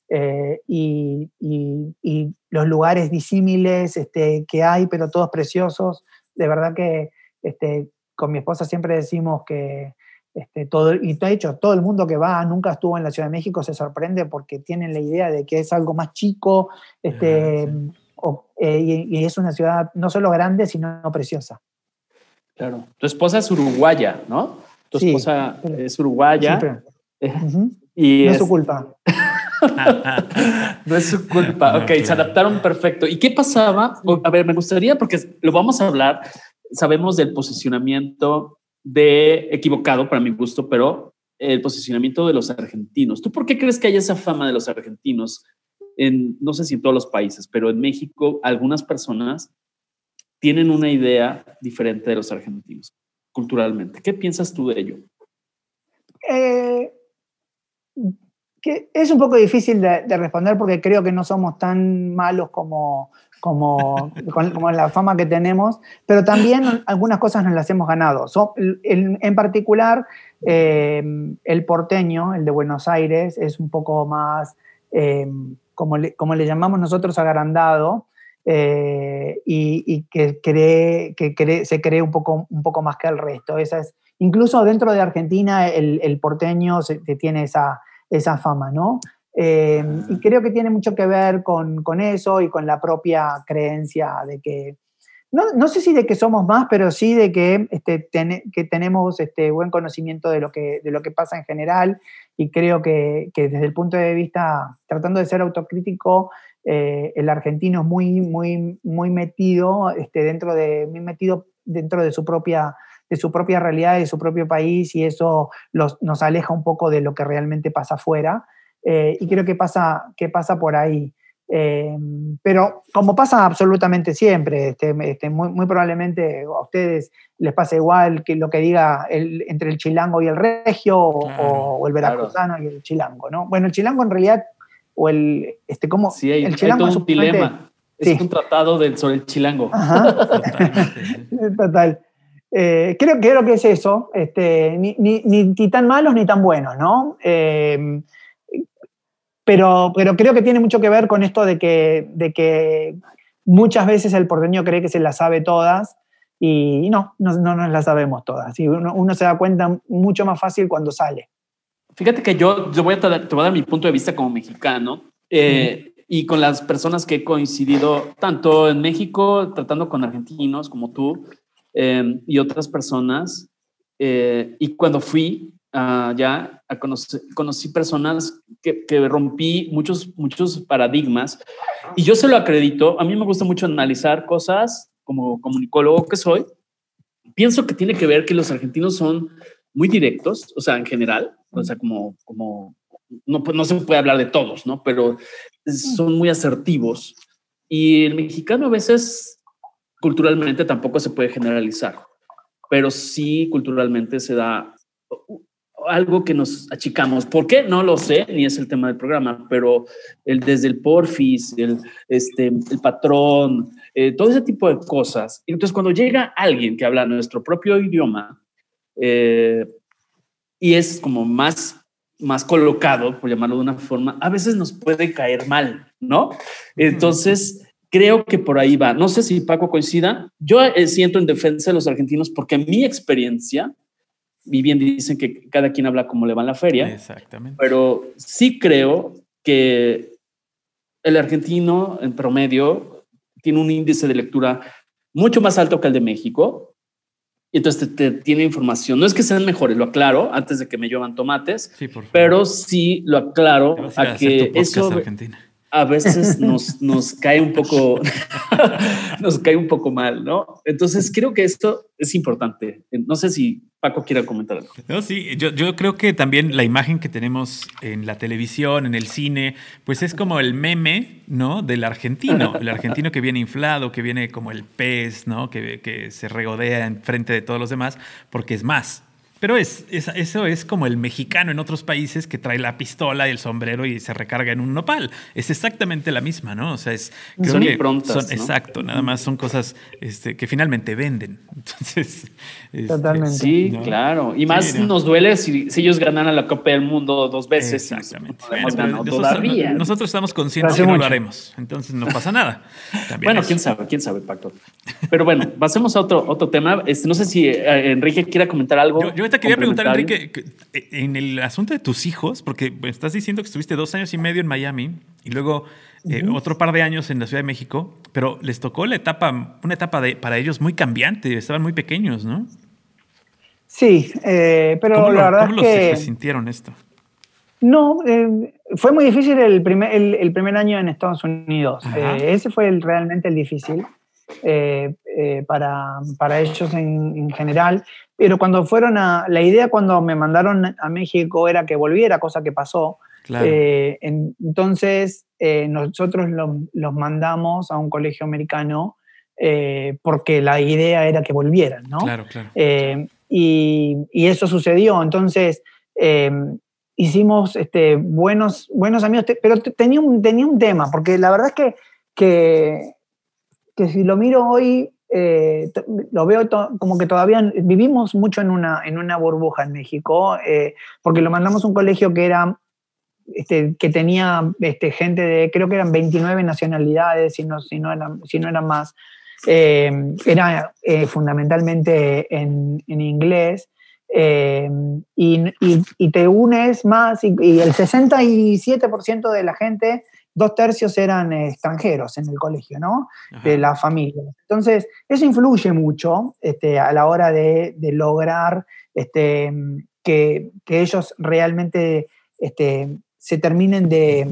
Eh, y, y, y, los lugares disímiles este, que hay, pero todos preciosos, de verdad que este, con mi esposa siempre decimos que, Este, todo, y de hecho, todo el mundo que va, nunca estuvo en la Ciudad de México, se sorprende porque tienen la idea de que es algo más chico este, eh, y, es una ciudad no solo grande, sino preciosa. Claro. Tu esposa es uruguaya, ¿no? Tu esposa es uruguaya. y no es su culpa. no es su culpa. ok, se adaptaron perfecto. ¿Y qué pasaba? A ver, me gustaría, porque lo vamos a hablar, sabemos del posicionamiento de equivocado para mi gusto, pero el posicionamiento de los argentinos. ¿Tú por qué crees que hay esa fama de los argentinos? En, no sé si en todos los países, pero en México algunas personas tienen una idea diferente de los argentinos culturalmente. ¿Qué piensas tú de ello? Eh, que es un poco difícil de, responder porque creo que no somos tan malos como, como, como la fama que tenemos, pero también algunas cosas nos las hemos ganado. en, particular, eh, el porteño, el de Buenos Aires, es un poco más, eh, como, le, como le llamamos nosotros, agrandado. Eh, y, que, cree, que se cree un poco, un poco más que el resto. Esa es, incluso dentro de Argentina, el, el porteño se, tiene esa, esa fama, ¿no? Eh, y creo que tiene mucho que ver con, con, eso y con la propia creencia de que, no, no, sé si de que somos más, pero sí de que, este, que tenemos este, buen conocimiento de lo, que, de lo que pasa en general y creo que, que desde el punto de vista, tratando de ser autocrítico, eh, el argentino es muy, muy, muy metido, este, dentro, de, muy metido dentro de su propia de su propia realidad, de su propio país, y eso nos aleja un poco de lo que realmente pasa afuera. Eh, y creo que pasa, que pasa por ahí. Eh, pero como pasa absolutamente siempre, este, este, muy, probablemente a ustedes les pasa igual que lo que diga el, entre el chilango y el regio o, el veracruzano y el chilango, ¿no? Bueno, el chilango en realidad, o el, este, como, sí, el chilango es un dilema. Es un tratado del, sobre el chilango. Total. Eh, creo, creo, que es eso, este, ni, ni, ni, tan malos ni tan buenos, ¿no? Eh, pero, pero creo que tiene mucho que ver con esto de que, de que muchas veces el porteño cree que se las sabe todas y no, no, no nos las sabemos todas. Y uno, uno, se da cuenta mucho más fácil cuando sale. Fíjate que yo, yo voy, a te voy a dar mi punto de vista como mexicano. Eh, y con las personas que he coincidido tanto en México, tratando con argentinos como tú, Em, y otras personas. Eh, y cuando fui allá, a conocer, conocí personas que, que, rompí muchos, muchos paradigmas y yo se lo acredito. A mí me gusta mucho analizar cosas como comunicólogo que soy. Pienso que tiene que ver que los argentinos son muy directos, o sea, en general, o sea, como, como no, no se puede hablar de todos, ¿no? Pero son muy asertivos. Y el mexicano a veces culturalmente tampoco se puede generalizar, pero sí culturalmente se da algo que nos achicamos. ¿Por qué? No lo sé, ni es el tema del programa, pero el, desde el porfis, el, este, el patrón, eh, todo ese tipo de cosas. Entonces, cuando llega alguien que habla nuestro propio idioma eh, y es como más, más colocado, por llamarlo de una forma, a veces nos puede caer mal, ¿no? Entonces, Creo que por ahí va. No sé si Paco coincida. Yo eh, siento en defensa de los argentinos porque mi experiencia, y bien dicen que cada quien habla como le va en la feria. Exactamente. Pero sí creo que el argentino en promedio tiene un índice de lectura mucho más alto que el de México. Y entonces te, tiene información. No es que sean mejores, lo aclaro antes de que me lluevan tomates, sí, pero sí lo aclaro a, que eso. Argentina a veces nos, nos cae un poco, nos cae un poco mal, ¿no? Entonces creo que esto es importante. No sé si Paco quiere comentar algo. No, sí, yo, yo creo que también la imagen que tenemos en la televisión, en el cine, pues es como el meme, ¿no? Del argentino, el argentino que viene inflado, que viene como el pez, ¿no? Que, que se regodea en frente de todos los demás, porque es más, pero es, eso es como el mexicano en otros países que trae la pistola y el sombrero y se recarga en un nopal. Es exactamente la misma, ¿no? O sea, es. son improntas. Exacto, nada más son cosas este, que finalmente venden. Entonces. Este, Totalmente. Sí, claro. Y más nos duele si, ellos ganan la Copa del Mundo dos veces. Exactamente. nosotros, estamos conscientes que no lo haremos. Entonces no pasa nada. bueno, quién sabe, quién sabe, Paco. Pero bueno, pasemos a otro, otro tema. Este, no sé si eh, Enrique quiera comentar algo. Yo, ahorita quería preguntar, Enrique, en el asunto de tus hijos, porque estás diciendo que estuviste dos años y medio en Miami y luego eh, otro par de años en la Ciudad de México, pero les tocó la etapa, una etapa de, para ellos muy cambiante, estaban muy pequeños, ¿no? Sí, eh, pero la verdad ¿cómo que... sintieron esto? No, eh, fue muy difícil el primer, el, primer año en Estados Unidos. ese fue el, realmente el difícil. Eh, eh, para, para, ellos en, general. Pero cuando fueron a, la idea cuando me mandaron a México era que volviera, cosa que pasó. Eh, entonces nosotros los, mandamos a un colegio americano porque la idea era que volvieran, ¿no? Claro, claro. Y, y, eso sucedió. Entonces hicimos este, buenos, buenos amigos, pero tenía un, tenía un tema, porque la verdad es que, que que si lo miro hoy, eh, lo veo como que todavía vivimos mucho en una, en una burbuja en México, eh, porque lo mandamos a un colegio que era este, que tenía este, gente de, creo que eran 29 nacionalidades, si no, si no, eran, si no eran más. Eh, era fundamentalmente en, inglés. Y, y, te unes más y, y el 67% de la gente dos tercios eran extranjeros en el colegio, ¿no? De la familia. Entonces, eso influye mucho este, a la hora de, lograr este, que, ellos realmente este, se terminen de,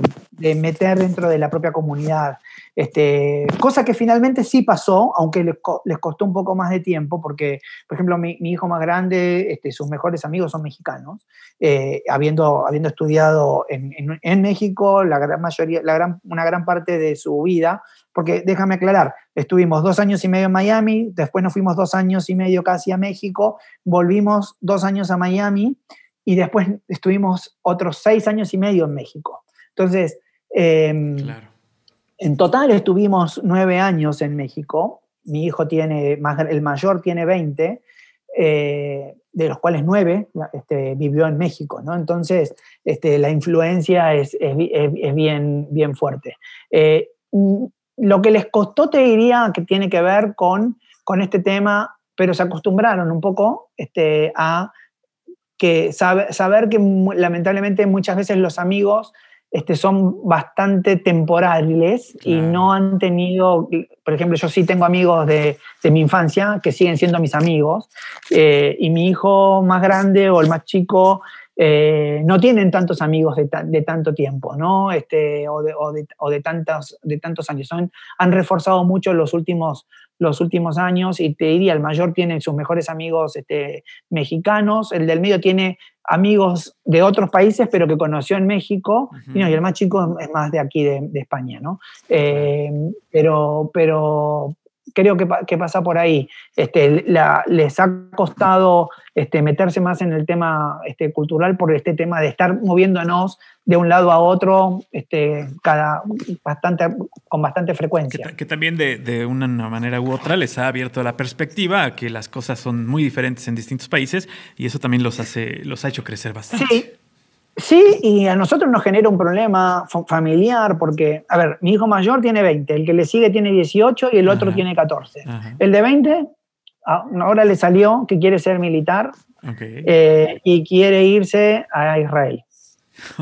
meter dentro de la propia comunidad. Este, cosa que finalmente sí pasó, aunque les, costó un poco más de tiempo, porque, por ejemplo, mi, hijo más grande, este, sus mejores amigos son mexicanos, eh, habiendo, habiendo estudiado en, México la gran mayoría, la gran, una gran parte de su vida, porque déjame aclarar, estuvimos dos años y medio en Miami, después nos fuimos dos años y medio casi a México, volvimos dos años a Miami, y después estuvimos otros seis años y medio en México. Entonces, em, en total estuvimos nueve años en México. Mi hijo tiene, el mayor tiene 20, eh, de los cuales nueve este, vivió en México, ¿no? Entonces, este, la influencia es, bien, bien fuerte. Eh, lo que les costó, te diría, que tiene que ver con, con este tema, pero se acostumbraron un poco este, a que saber que lamentablemente muchas veces los amigos este, son bastante temporales y no han tenido, por ejemplo, yo sí tengo amigos de, de mi infancia que siguen siendo mis amigos eh, y mi hijo más grande o el más chico eh, no tienen tantos amigos de, de tanto tiempo, ¿no? Este, o, de, o, de, o de, tantos, de tantos años. Son, han reforzado mucho los últimos, los últimos años y te diría, el mayor tiene sus mejores amigos este, mexicanos, el del medio tiene amigos de otros países, pero que conoció en México, y, el más chico es más de aquí, de, España, ¿no? Eh, pero, pero creo que, pasa por ahí. Este, les ha costado este, meterse más en el tema este, cultural por este tema de estar moviéndonos de un lado a otro este, cada, bastante, con bastante frecuencia. Que, también de, una manera u otra les ha abierto la perspectiva a que las cosas son muy diferentes en distintos países y eso también los, hace, los ha hecho crecer bastante. Sí. Sí, y a nosotros nos genera un problema familiar porque, a ver, mi hijo mayor tiene 20, el que le sigue tiene 18 y el otro tiene 14. El de 20 ahora le salió que quiere ser militar eh, y quiere irse a Israel.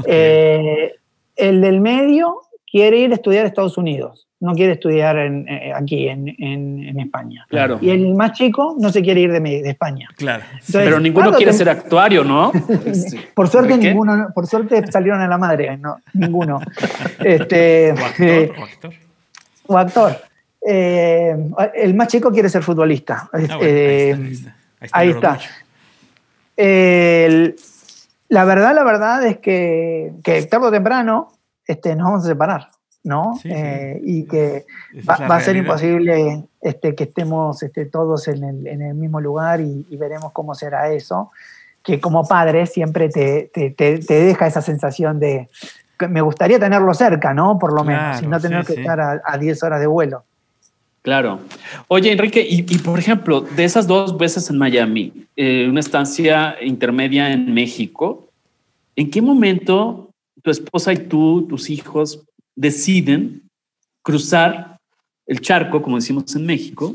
Eh, el del medio quiere ir a estudiar a Estados Unidos no quiere estudiar eh, aquí en, España. Claro. Y el más chico no se quiere ir de, España. Claro. Pero ninguno quiere ser actuario, ¿no? por suerte ninguno, por suerte salieron a la madre, no, ninguno. este, o actor. Eh, o actor. Eh, el más chico quiere ser futbolista. Ah, ahí está. la verdad, la verdad es que, que tarde o temprano este, nos vamos a separar. ¿no? Eh, y que va, a ser imposible este, que estemos este, todos en el, en el, mismo lugar y, veremos cómo será eso, que como padre siempre te, te, te, deja esa sensación de, que me gustaría tenerlo cerca, ¿no? Por lo menos, y no tener que estar a, 10 horas de vuelo. Claro. Oye, Enrique, y, por ejemplo, de esas dos veces en Miami, eh, una estancia intermedia en México, ¿en qué momento tu esposa y tú, tus hijos, deciden cruzar el charco, como decimos en México,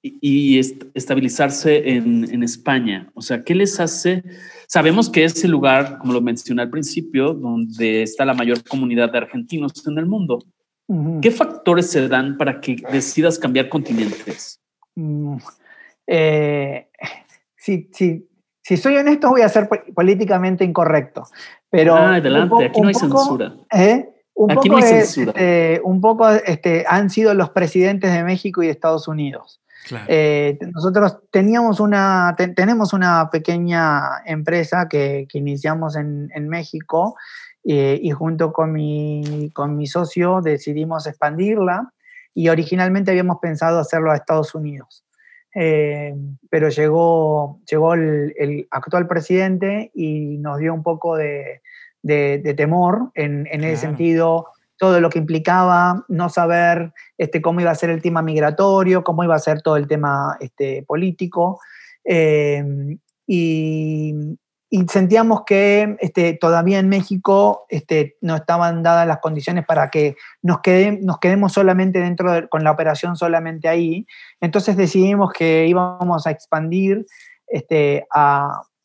y, estabilizarse en, en, España? O sea, ¿qué les hace? Sabemos que es el lugar, como lo mencioné al principio, donde está la mayor comunidad de argentinos en el mundo. ¿Qué factores se dan para que decidas cambiar continentes? Mm, eh, si, soy honesto, voy a ser políticamente incorrecto. Pero ah, adelante, aquí no hay censura. ¿eh? Un aquí poco no hay censura. Este, un poco este, han sido los presidentes de México y de Estados Unidos. Eh, nosotros teníamos una, tenemos una pequeña empresa que, iniciamos en, México y junto con mi, con mi socio decidimos expandirla y originalmente habíamos pensado hacerlo a Estados Unidos. Eh, pero llegó, llegó el, actual presidente y nos dio un poco de, temor en, ese sentido, todo lo que implicaba no saber este, cómo iba a ser el tema migratorio, cómo iba a ser todo el tema este, político. Eh, y, y sentíamos que este, todavía en México este, no estaban dadas las condiciones para que nos, nos quedemos solamente dentro de, con la operación solamente ahí. Entonces decidimos que íbamos a expandir este,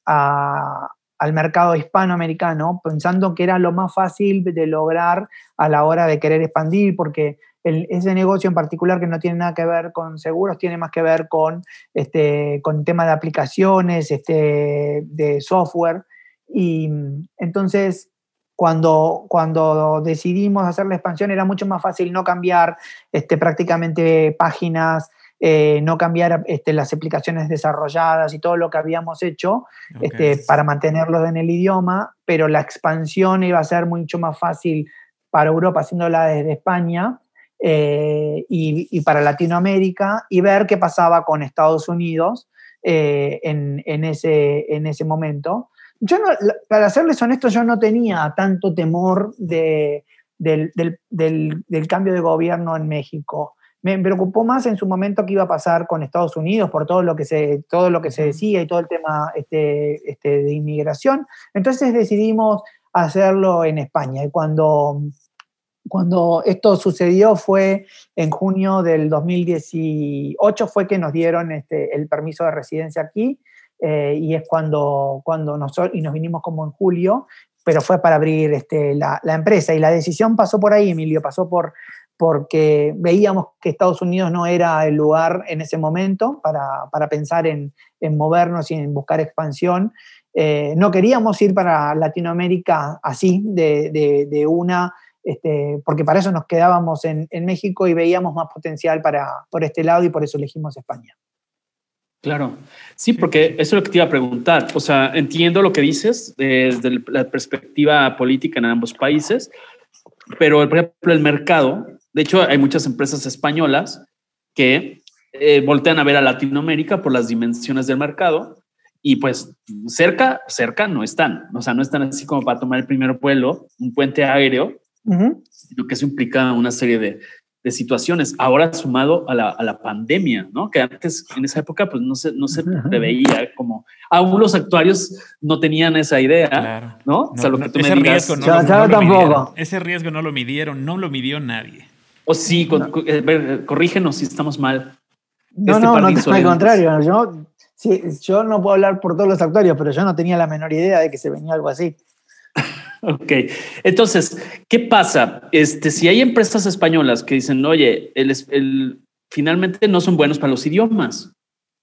al mercado hispanoamericano, pensando que era lo más fácil de lograr a la hora de querer expandir, porque ese negocio en particular que no tiene nada que ver con seguros, tiene más que ver con, este, con tema de aplicaciones, este, de software. Y entonces, cuando, cuando decidimos hacer la expansión, era mucho más fácil no cambiar este, prácticamente páginas, eh, no cambiar este, las aplicaciones desarrolladas y todo lo que habíamos hecho este, para mantenerlo en el idioma, pero la expansión iba a ser mucho más fácil para Europa haciéndola desde España eh, y, para Latinoamérica y ver qué pasaba con Estados Unidos eh, en, ese, en ese momento. Yo para serles honesto, yo no tenía tanto temor de, del, cambio de gobierno en México. Me preocupó más en su momento qué iba a pasar con Estados Unidos por todo lo que se, todo lo que se decía y todo el tema este, este, de inmigración. Entonces decidimos hacerlo en España. Y cuando cuando esto sucedió fue en junio del 2018, fue que nos dieron este, el permiso de residencia aquí, eh, y es cuando, cuando nosotros, y nos vinimos como en julio, pero fue para abrir este, la, empresa. Y la decisión pasó por ahí, Emilio, pasó por porque veíamos que Estados Unidos no era el lugar en ese momento para, pensar en, movernos y en buscar expansión. Eh, no queríamos ir para Latinoamérica así, de, de una este, porque para eso nos quedábamos en, México y veíamos más potencial para, por este lado y por eso elegimos España. Claro, sí, porque eso es lo que te iba a preguntar. O sea, entiendo lo que dices desde la perspectiva política en ambos países, pero por ejemplo el mercado, de hecho hay muchas empresas españolas que eh, voltean a ver a Latinoamérica por las dimensiones del mercado y pues cerca, cerca no están, o sea, no están así como para tomar el primer vuelo, un puente aéreo, sino que eso implica una serie de, de situaciones. Ahora sumado a la, a la, pandemia, ¿no? Que antes, en esa época, pues no se, no se preveía como... Aún los actuarios no tenían esa idea, ¿no? o sea, lo que tú ese me riesgo no, lo, tampoco. Ese riesgo no lo midieron, no lo midió nadie. O sí, eh, corrígenos si estamos mal. No, este no, no, al contrario. Yo, sí, yo no puedo hablar por todos los actuarios, pero yo no tenía la menor idea de que se venía algo así. Ok, entonces, ¿qué pasa? Este, si hay empresas españolas que dicen, oye, el, finalmente no son buenos para los idiomas,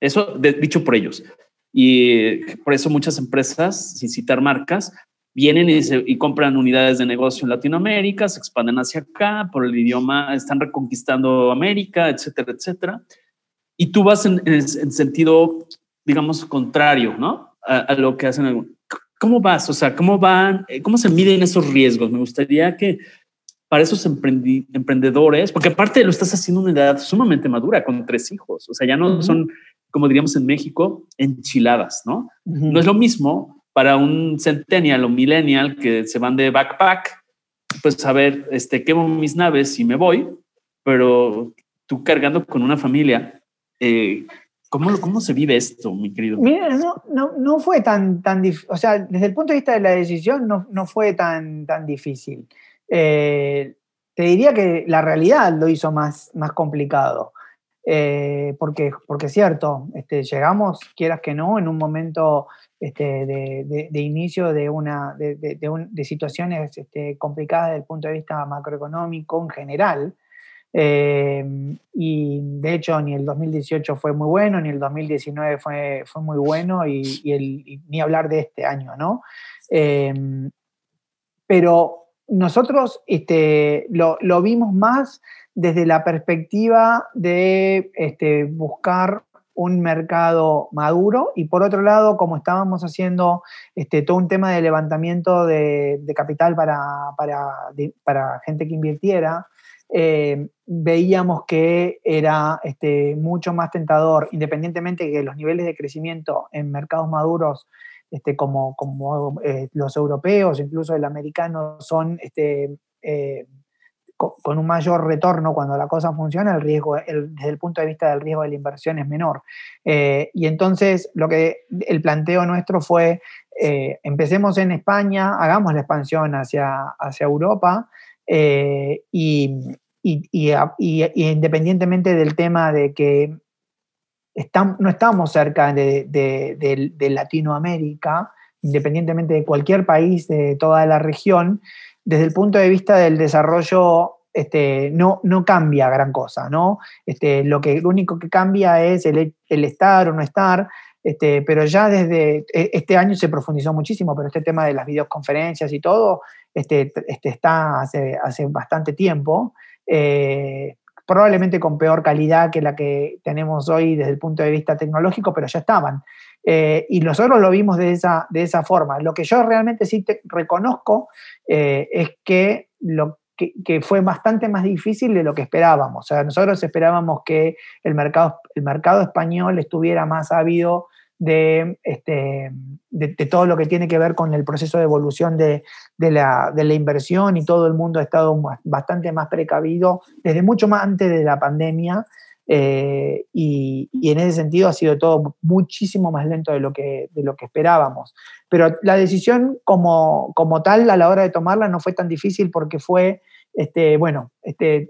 eso dicho por ellos. Y por eso muchas empresas, sin citar marcas, vienen y, compran unidades de negocio en Latinoamérica, se expanden hacia acá, por el idioma están reconquistando América, etcétera, etcétera. Y tú vas en, el sentido, digamos, contrario, ¿no? A lo que hacen algunos. ¿Cómo vas? O sea, ¿cómo van? Eh, ¿Cómo se miden esos riesgos? Me gustaría que para esos emprendedores, porque aparte lo estás haciendo una edad sumamente madura con tres hijos, o sea, ya no son, como diríamos en México, enchiladas, ¿no? No es lo mismo para un centennial o millennial que se van de backpack, pues a ver, este, quemo mis naves y me voy, pero tú cargando con una familia, eh, ¿Cómo, ¿Cómo se vive esto, mi querido? Mira, no, no, no fue tan, tan difícil, o sea, desde el punto de vista de la decisión no, no fue tan, tan difícil. Eh, te diría que la realidad lo hizo más, más complicado. eh, porque, porque es cierto, este, llegamos, quieras que no, en un momento este, de, inicio de, una, de, situaciones este, complicadas desde el punto de vista macroeconómico en general. Eh, y de hecho ni el 2018 fue muy bueno, ni el 2019 fue, fue muy bueno, y, ni hablar de este año, ¿no? Eh, pero nosotros este, lo, lo, vimos más desde la perspectiva de este, buscar un mercado maduro y por otro lado, como estábamos haciendo este, todo un tema de levantamiento de, capital para, para, gente que invirtiera, eh, veíamos que era este, mucho más tentador, independientemente de que los niveles de crecimiento en mercados maduros este, como, eh, los europeos, incluso el americano, son este, eh, con un mayor retorno cuando la cosa funciona, el riesgo, desde el punto de vista del riesgo de la inversión es menor. Y entonces lo que el planteo nuestro fue, empecemos en España, hagamos la expansión hacia, hacia Europa eh, y, independientemente del tema de que no estamos cerca de, Latinoamérica, independientemente de cualquier país de toda la región, desde el punto de vista del desarrollo este, no, no cambia gran cosa, ¿no? Este, lo, que, lo único que cambia es el, estar o no estar, este, pero ya desde e, este año se profundizó muchísimo, pero este tema de las videoconferencias y todo este, este, está hace, hace bastante tiempo, eh, probablemente con peor calidad que la que tenemos hoy desde el punto de vista tecnológico, pero ya estaban. Eh, y nosotros lo vimos de esa, de esa forma. Lo que yo realmente sí reconozco eh, es que, lo, que, fue bastante más difícil de lo que esperábamos. O sea, nosotros esperábamos que el mercado, el mercado español estuviera más ávido de, este, de, todo lo que tiene que ver con el proceso de evolución de, de, la, de, la, inversión y todo el mundo ha estado bastante más precavido desde mucho más antes de la pandemia eh, y, en ese sentido ha sido todo muchísimo más lento de lo que, de lo que esperábamos. Pero la decisión como, como tal a la hora de tomarla no fue tan difícil porque fue, este, bueno, este,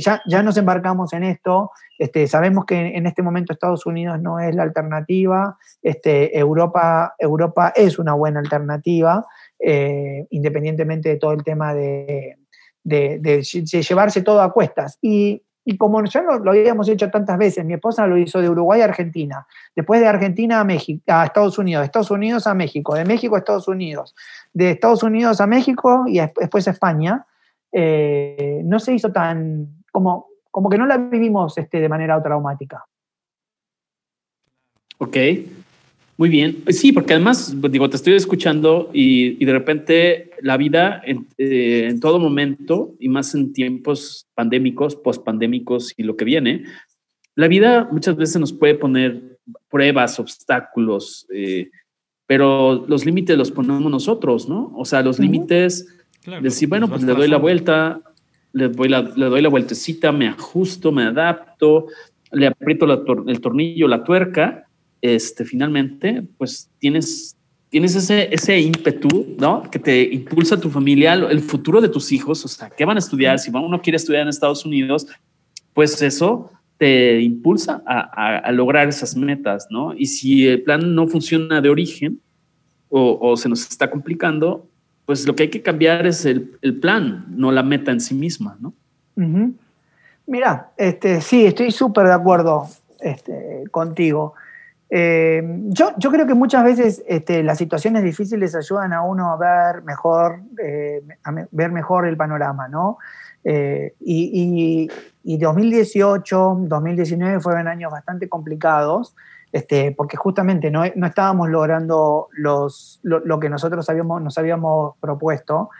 ya, ya, nos embarcamos en esto, este, sabemos que en este momento Estados Unidos no es la alternativa, este, Europa, Europa es una buena alternativa, eh, independientemente de todo el tema de, llevarse todo a cuestas. Y y como ya lo, habíamos hecho tantas veces, mi esposa lo hizo de Uruguay a Argentina, después de Argentina a, México, a Estados Unidos, de Estados Unidos a México, de México a Estados Unidos, de Estados Unidos a México y después a España, eh, no se hizo tan, como, como que no la vivimos este, de manera traumática. Ok. Muy bien. Sí, porque además, digo, te estoy escuchando y, de repente la vida eh, en, todo momento, y más en tiempos pandémicos, post-pandémicos y lo que viene, la vida muchas veces nos puede poner pruebas, obstáculos, eh, pero los límites los ponemos nosotros, ¿no? O sea, los límites, decir, bueno, pues le doy la vuelta, le doy la, le doy la vueltecita, me ajusto, me adapto, le aprieto el tornillo, la tuerca este, finalmente, pues tienes, tienes ese, ese ímpetu, ¿no? Que te impulsa a tu familia, el futuro de tus hijos, o sea, ¿qué van a estudiar? Si uno quiere estudiar en Estados Unidos, pues eso te impulsa a, lograr esas metas, ¿no? Y si el plan no funciona de origen o, se nos está complicando, pues lo que hay que cambiar es el, plan, no la meta en sí misma, ¿no? Mira, este, sí, estoy súper de acuerdo este, contigo. Eh, yo, yo, creo que muchas veces este, las situaciones difíciles ayudan a uno a ver mejor, eh, ver mejor el panorama, ¿no? Eh, y, y, 2018, 2019 fueron años bastante complicados, este, porque justamente no, no estábamos logrando los, lo, que nosotros habíamos, nos habíamos propuesto.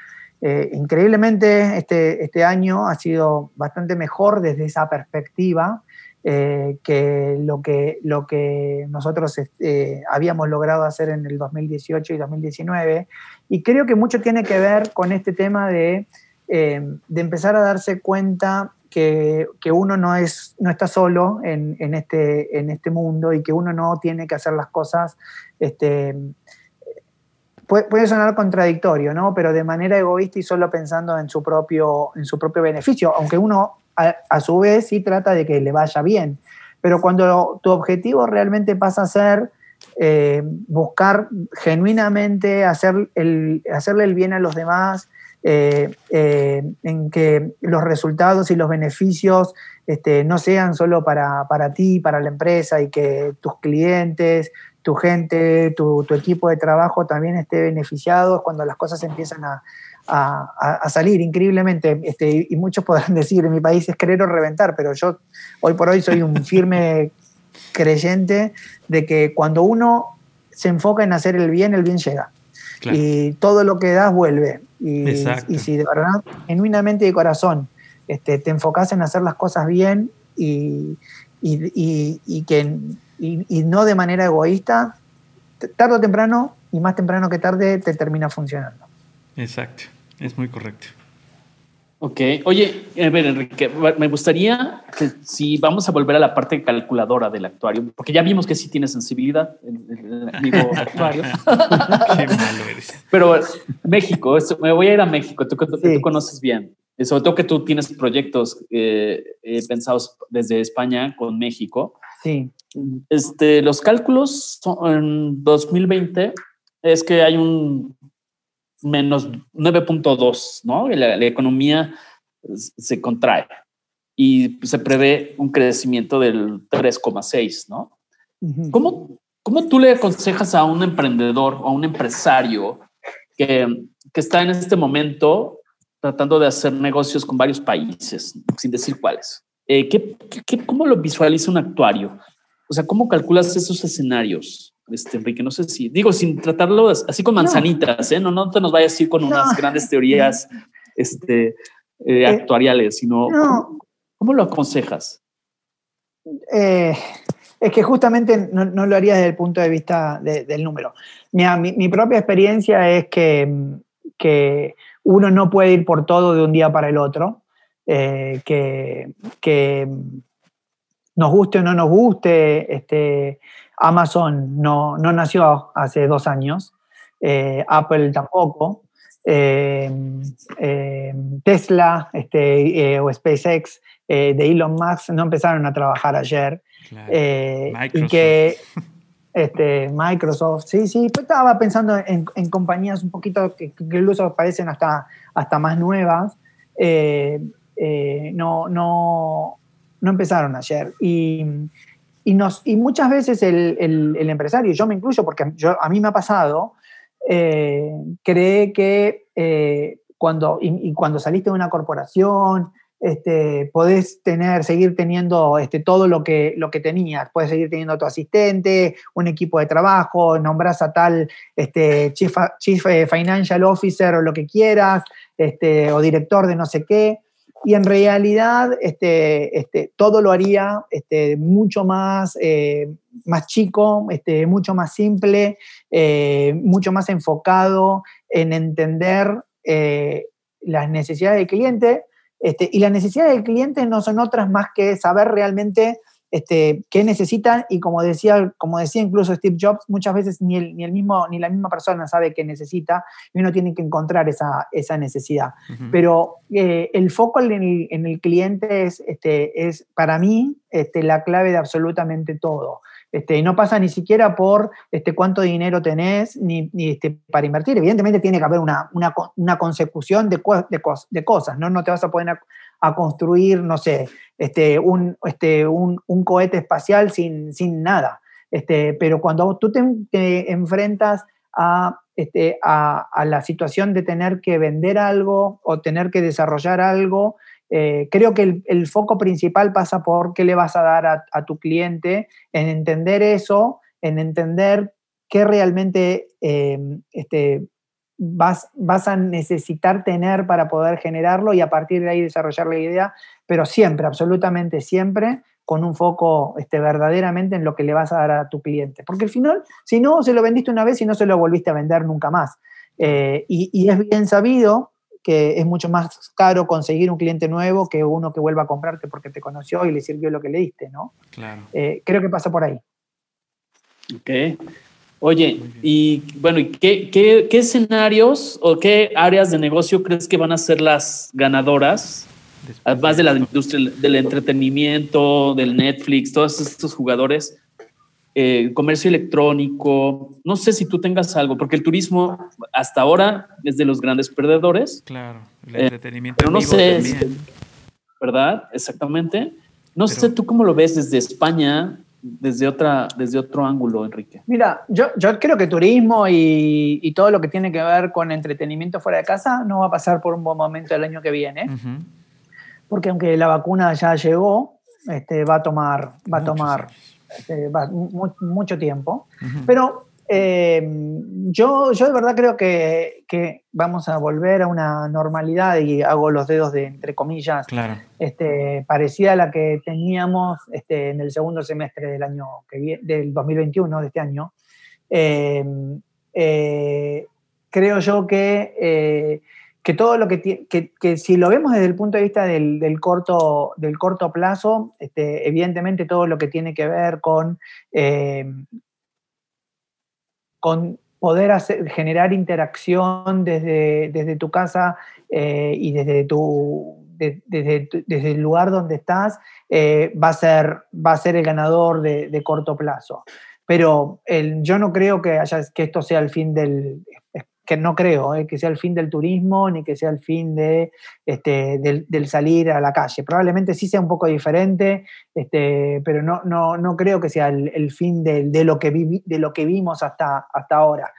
increíblemente, este, este año ha sido bastante mejor desde esa perspectiva. Eh, que, lo que lo que nosotros este, habíamos logrado hacer en el 2018 y 2019. Y creo que mucho tiene que ver con este tema de, eh, de empezar a darse cuenta que, uno no, es, no está solo en, en, este, en este mundo y que uno no tiene que hacer las cosas. Este, puede, puede, sonar contradictorio, ¿no? Pero de manera egoísta y solo pensando en su propio, en su propio beneficio, aunque uno a, su vez sí trata de que le vaya bien. Pero cuando tu objetivo realmente pasa a ser eh, buscar genuinamente hacer el, hacerle el bien a los demás, eh, eh, en que los resultados y los beneficios este, no sean solo para, para, ti, para la empresa y que tus clientes, tu gente, tu, tu equipo de trabajo también esté beneficiados cuando las cosas empiezan a, a, salir increíblemente. Este, y muchos podrán decir, en mi país es querer o reventar, pero yo hoy por hoy soy un firme creyente de que cuando uno se enfoca en hacer el bien, el bien llega. Y todo lo que das vuelve. Y, y, si de verdad, genuinamente de corazón, este, te enfocas en hacer las cosas bien y, y que, y, no de manera egoísta, tarde o temprano, y más temprano que tarde, te termina funcionando. Exacto, es muy correcto. Ok, oye, a ver, Enrique, me gustaría que si vamos a volver a la parte calculadora del actuario, porque ya vimos que sí tiene sensibilidad el, amigo actuario. Qué malo eres. Pero México, me voy a ir a México, tú, tú conoces bien, sobre todo que tú tienes proyectos eh, eh, pensados desde España con México. Sí. Este, los cálculos en 2020 es que hay un menos 9.2, ¿no? La, la, economía se contrae y se prevé un crecimiento del 3,6, ¿no? ¿Cómo, ¿Cómo, tú le aconsejas a un emprendedor o a un empresario que, que está en este momento tratando de hacer negocios con varios países, sin decir cuáles? Eh, ¿qué, qué, cómo lo visualiza un actuario? O sea, ¿cómo calculas esos escenarios? Este, Enrique, no sé si, digo, sin tratarlo así con manzanitas, no. ¿eh? No, no te nos vayas a ir con unas grandes teorías este, eh, eh, actuariales, sino ¿cómo, lo aconsejas? Eh, es que justamente no, no, lo haría desde el punto de vista de, del número. Mira, mi, mi, propia experiencia es que, que, uno no puede ir por todo de un día para el otro, eh, que, que nos guste o no nos guste, este, Amazon no, no nació hace dos años, eh, Apple tampoco, eh, eh, Tesla este, o SpaceX de Elon Musk no empezaron a trabajar ayer. Claro. y que este, Microsoft, sí, sí, pero estaba pensando en, en compañías un poquito que, que, incluso parecen hasta, hasta más nuevas. no, no, no empezaron ayer. Y, y, nos, y muchas veces el, el, el, empresario, yo me incluyo porque yo, a mí me ha pasado, eh, cree que eh, cuando, y, y, cuando saliste de una corporación, este, podés tener, seguir teniendo este, todo lo que, lo que tenías. Puedes seguir teniendo a tu asistente, un equipo de trabajo, nombras a tal este, chief, chief Financial Officer o lo que quieras, este, o director de no sé qué y en realidad este, este, todo lo haría este, mucho más, eh, más chico, este, mucho más simple, eh, mucho más enfocado en entender eh, las necesidades del cliente. Este, y las necesidades del cliente no son otras más que saber realmente este, qué necesitan y como decía, como decía incluso Steve Jobs, muchas veces ni, el, ni, el mismo, ni la misma persona sabe qué necesita y uno tiene que encontrar esa, esa necesidad. Uh -huh. Pero eh, el foco en el, en el, cliente es, este, es para mí este, la clave de absolutamente todo. Este, no pasa ni siquiera por este, cuánto dinero tenés ni, ni este, para invertir. Evidentemente tiene que haber una, una, una consecución de, de, de, cosas, ¿no? No te vas a poder a, construir, no sé, este, un, este, un, un cohete espacial sin, sin nada. Este, pero cuando tú te, te enfrentas a, este, a, a, la situación de tener que vender algo o tener que desarrollar algo, eh, creo que el, el, foco principal pasa por qué le vas a dar a, a, tu cliente, en entender eso, en entender qué realmente eh, este, vas, vas a necesitar tener para poder generarlo y a partir de ahí desarrollar la idea, pero siempre, absolutamente siempre, con un foco este, verdaderamente en lo que le vas a dar a tu cliente. Porque al final, si no, se lo vendiste una vez y no se lo volviste a vender nunca más. Eh, y, y, es bien sabido que es mucho más caro conseguir un cliente nuevo que uno que vuelva a comprarte porque te conoció y le sirvió lo que le diste, ¿no? Claro. Eh, creo que pasa por ahí. Ok. Oye, y bueno, ¿qué, qué, ¿qué, escenarios o qué áreas de negocio crees que van a ser las ganadoras además de la industria del entretenimiento, del Netflix, todos estos jugadores, eh, comercio electrónico, no sé si tú tengas algo, porque el turismo hasta ahora es de los grandes perdedores. Claro, el eh, entretenimiento. pero no sé, ¿verdad? Exactamente. No sé tú cómo lo ves desde España, desde, otra, desde otro ángulo, Enrique. Mira, yo, yo creo que turismo y, y, todo lo que tiene que ver con entretenimiento fuera de casa no va a pasar por un buen momento el año que viene. Porque aunque la vacuna ya llegó, este, va a tomar, va a tomar este, mucho tiempo. Pero eh, yo, yo de verdad creo que, que, vamos a volver a una normalidad y hago los dedos de entre comillas, este, parecida a la que teníamos este, en el segundo semestre del año que del 2021, de este año. Eh, eh, creo yo que que todo lo que, que, que, si lo vemos desde el punto de vista del, del corto, del corto plazo, este, evidentemente todo lo que tiene que ver con, con poder hacer, generar interacción desde, desde tu casa eh, y desde, tu, desde, desde, el lugar donde estás, eh, va, a ser, va a ser el ganador de, de corto plazo. Pero el, yo no creo que, haya, que esto sea el fin del, que no creo eh, que sea el fin del turismo ni que sea el fin de, este, del, salir a la calle. Probablemente sí sea un poco diferente, este, pero no, no, no, creo que sea el, fin de, lo que de lo que vimos hasta, hasta ahora.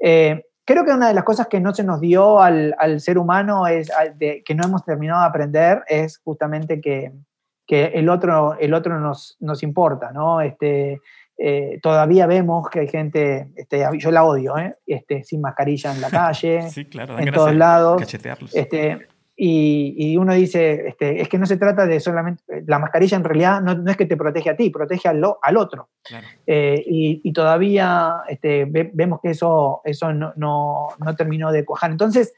Eh, creo que una de las cosas que no se nos dio al, al ser humano es que no hemos terminado de aprender es justamente que, que el otro, el otro nos, nos importa, ¿no? Este, eh, todavía vemos que hay gente, este, yo la odio, ¿eh? este, sin mascarilla en la calle, en todos lados. Este, y, uno dice, este, es que no se trata de solamente, la mascarilla en realidad no, es que te protege a ti, protege al, al otro. Eh, y, todavía este, vemos que eso, eso no, no, no terminó de cuajar. Entonces,